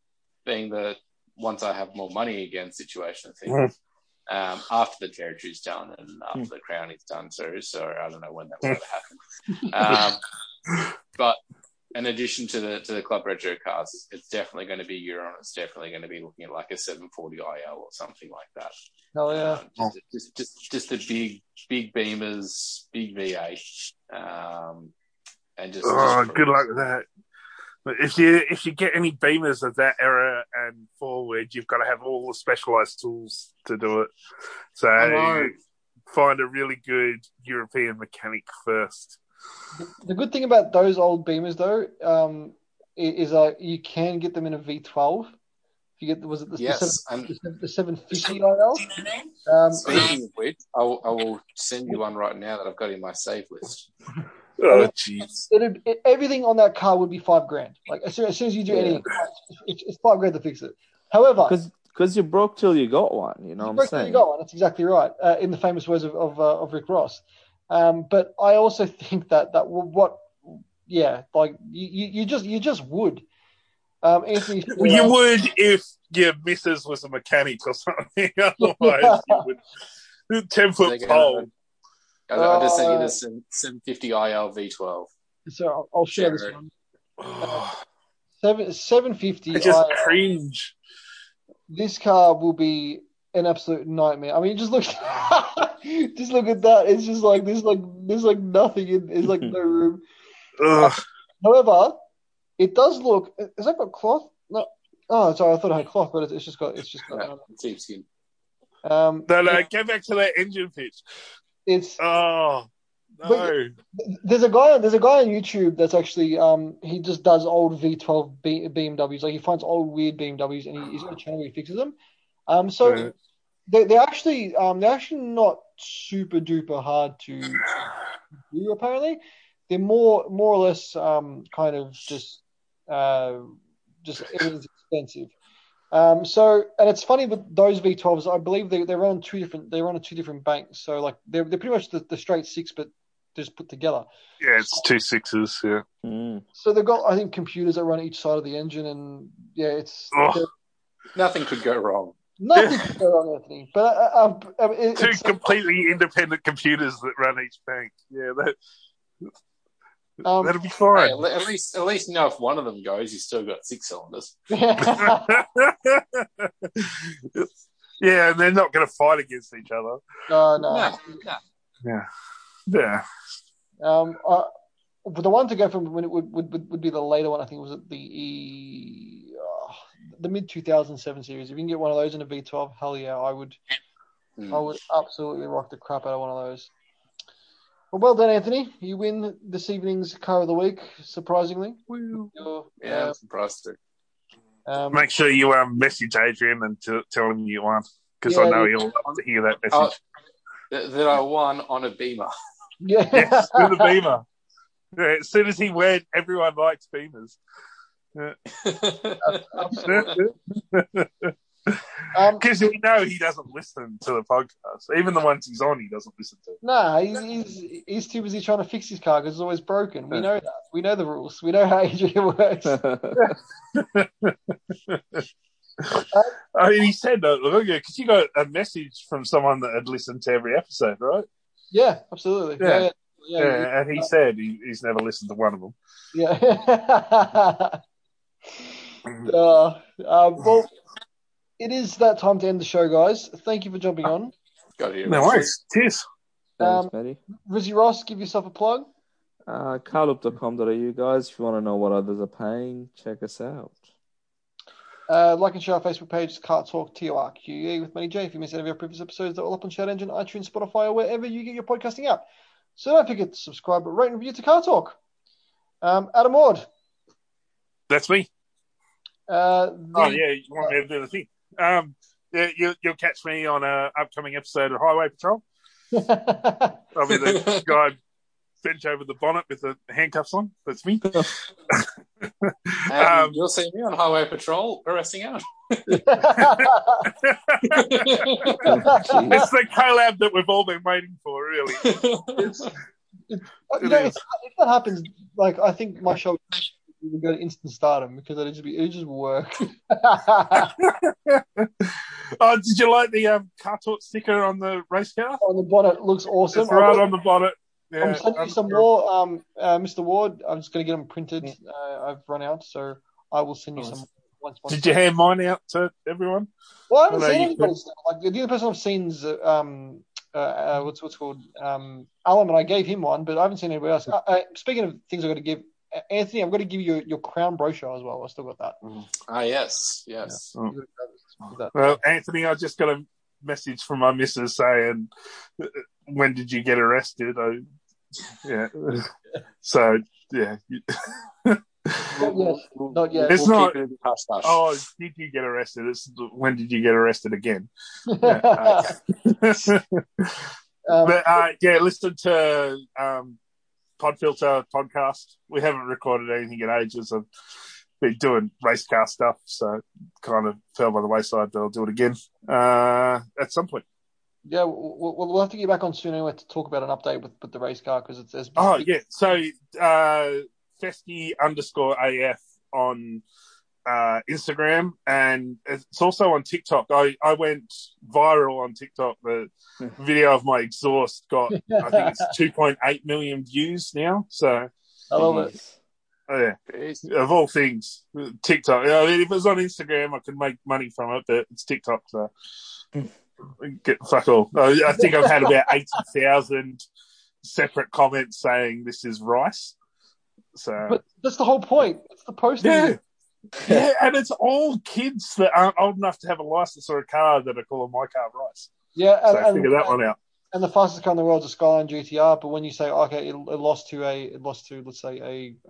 being the once I have more money again situation of things. Um, after the territory's done and after Hmm. the is done too, so I don't know when that will happen. Um, but in addition to the to the club retro cars, it's definitely going to be Euro. and It's definitely going to be looking at like a 740 IL or something like that. Hell yeah. Um, just, just, just, just the big, big beamers, big V8, um, and just. Oh, just- good luck with that. But if you if you get any beamers of that era and forward, you've got to have all the specialized tools to do it. So I find a really good European mechanic first. The good thing about those old Beamers though, um, i- is uh, you can get them in a V12. You get was it the, Yes, the, and seven, the 750 IL? Um, speaking of which, I will, I will send you one right now that I've got in my save list. Oh, jeez. it'd, it, everything on that car would be five grand. Like as soon as, soon as you do Yeah. anything, it's, it's five grand to fix it. However, Because because you broke till you got one. You know what I'm Correct, saying? you go, and that's exactly right. Uh, in the famous words of of, uh, of Rick Ross. Um, but I also think that that what, yeah, like you, you you just you just would. Um, Anthony, You would if your missus was a mechanic or something. Otherwise, you would. Ten foot pole. Gonna- I, I just sent you Uh, the 7- 750 IL V12. So I'll, I'll share this Sure. one. Oh, Seven seven fifty. I just cringe. This car will be an absolute nightmare. I mean, just look, just look at that. It's just like there's like there's like nothing in. There's like no room. Ugh. However, it does look. Has that got cloth? No. Oh, sorry. I thought it had cloth, but it's, it's just got. It's just got. No, sheepskin. Um, No, no, go back to that engine pitch. It's Oh, no. there's a guy there's a guy on YouTube that's actually um he just does old V12 B, BMWs. Like he finds old weird BMWs and he, he's got a channel where he fixes them. Um, so Yeah. they they're actually um they're actually not super duper hard to do. Apparently, they're more more or less um kind of just uh just everything's expensive. Um, so and it's funny with those V12s. I believe they they're on two different they're on two different banks. So like they're they're pretty much the, the straight six, but just put together. Yeah, it's two sixes. Yeah. Mm. So they've got I think computers that run each side of the engine, and yeah, it's Oh. Nothing could go wrong. nothing can go wrong, Anthony. But uh, um, I mean, it, Two it's, completely independent computers that run each bank. Yeah, that um, that'll be fine. at at least, at least you know if one of them goes, you still got six cylinders. yeah, and they're not going to fight against each other. no, no. No, no. Yeah, yeah. Um, uh, but the one to go from when it would, would, would, would be the later one. I think was it the E, uh, the mid two thousand seven series. If you can get one of those in a V twelve, hell yeah, I would. Hmm. I would absolutely rock the crap out of one of those. Well, well done, Anthony. You win this evening's car of the week. Surprisingly, You're, Yeah, I'm surprised too. uh, um, Make sure you um, message Adrian and t- tell him you won, because I know he'll love to hear that Oh, message. that, that I won on a Beamer. yeah. yes, with the Beamer. Yeah, as soon as he went, everyone likes Beamers. um, Because we know he doesn't listen to the podcast. Even the ones he's on, he doesn't listen to. Nah, he's, he's he's too busy trying to fix his car because it's always broken. We know that. We know the rules. We know how Adrian works. I mean, he said that, look, because you got a message from someone that had listened to every episode, right? Yeah, absolutely. Yeah. Yeah, Yeah, yeah, yeah. and he said he, he's never listened to one of them. yeah. uh, uh, well, it is that time to end the show, guys. Thank you for jumping on. Got here. No worries. Cheers. Um, Thanks, Matty. Rizzy Ross, give yourself a plug. Uh, carloop.com.au, guys. If you want to know what others are paying, check us out. Uh, like and share our Facebook page, Car Torque T O R Q E with Matty J. If you missed any of our previous episodes, they're all up on Shout Engine, iTunes, Spotify, or wherever you get your podcasting app. So don't forget to subscribe, rate, and review to Car Torque. Um, Adam Ward. That's me. Uh, the- Oh yeah, you want me to do the thing? Um, yeah, you, you'll catch me on an upcoming episode of Highway Patrol. I'll be the guy bent over the bonnet with the handcuffs on. That's me. Um, you'll see me on Highway Patrol arresting out. it's the collab that we've all been waiting for, really. It's, it's, you It know, if, if that happens, like I think my show would go to instant stardom because it'd just be it just work. oh, did you like the um, Car Torque sticker on the race car? on the bonnet looks awesome. It's right on the bonnet. Yeah, I'm sending you some um, more, um, uh, Mr. Ward. I'm just going to get them printed. Uh, I've run out, so I will send you some. Once, once. Did you hand mine out to everyone? Well, I haven't seen anybody. Like the only person I've seen is uh, um, uh, uh, what's what's called um, Alan, and I gave him one, but I haven't seen anybody else. Uh, uh, speaking of things I've got to give, Anthony, I'm going to give you your crown brochure as well. I still got that. Ah, yes, yes. Oh. You. Well, Anthony, I just got a message from my missus saying, uh, "When did you get arrested?" I, yeah. So yeah. Not yet. Not yet. It's we'll not- Keep it hush hush. Oh, did you get arrested? It's when did you get arrested again? Um, but uh, yeah, listen to um, Podfilter podcast. We haven't recorded anything in ages. I've been doing race car stuff, so kind of fell by the wayside. But I'll do it again uh, at some point. yeah, we'll, we'll, we'll have to get back on soon anyway to talk about an update with, with the race car because it's, it's Oh yeah, so uh, Festy underscore AF on uh, Instagram, and it's also on TikTok. I, I went viral on TikTok. The video of my exhaust got I think it's two point eight million views now. So I love it. oh, yeah, of all things, TikTok. I mean, if it was on Instagram, I could make money from it, but it's TikTok, so get fuck all. I, I think I've had about eighty thousand separate comments saying this is rice. So But that's the whole point. It's the posting. yeah. Yeah, and it's all kids that aren't old enough to have a license or a car that are calling my car rice. Yeah, and, So and, figure that one out. and the fastest car in the world is a Skyline GTR. But when you say okay, it, it lost to a it lost to let's say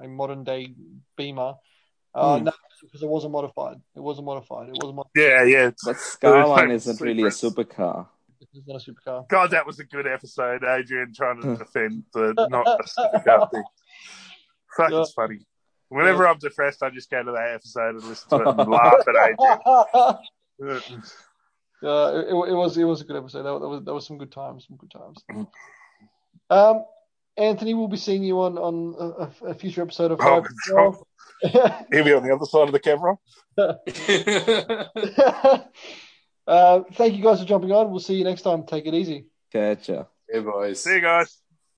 a, a modern day Beamer, uh, Hmm. no, because it wasn't modified. It wasn't modified. It wasn't modified. Yeah, yeah. But Skyline isn't really a secrets. supercar. It's not a supercar. God, that was a good episode, Adrian, trying to defend the not a supercar thing. Fuck, Yeah. it's funny. Whenever I'm depressed, I just go to that episode and listen to it and laugh at Adrian. Yeah, it, it was it was a good episode. That, that was that was some good times, some good times. Um, Anthony, we'll be seeing you on on a, a future episode of Oh, Five Control. He'll be on the other side of the camera. uh, thank you guys for jumping on. We'll see you next time. Take it easy. Catch ya. hey, boys. See you guys.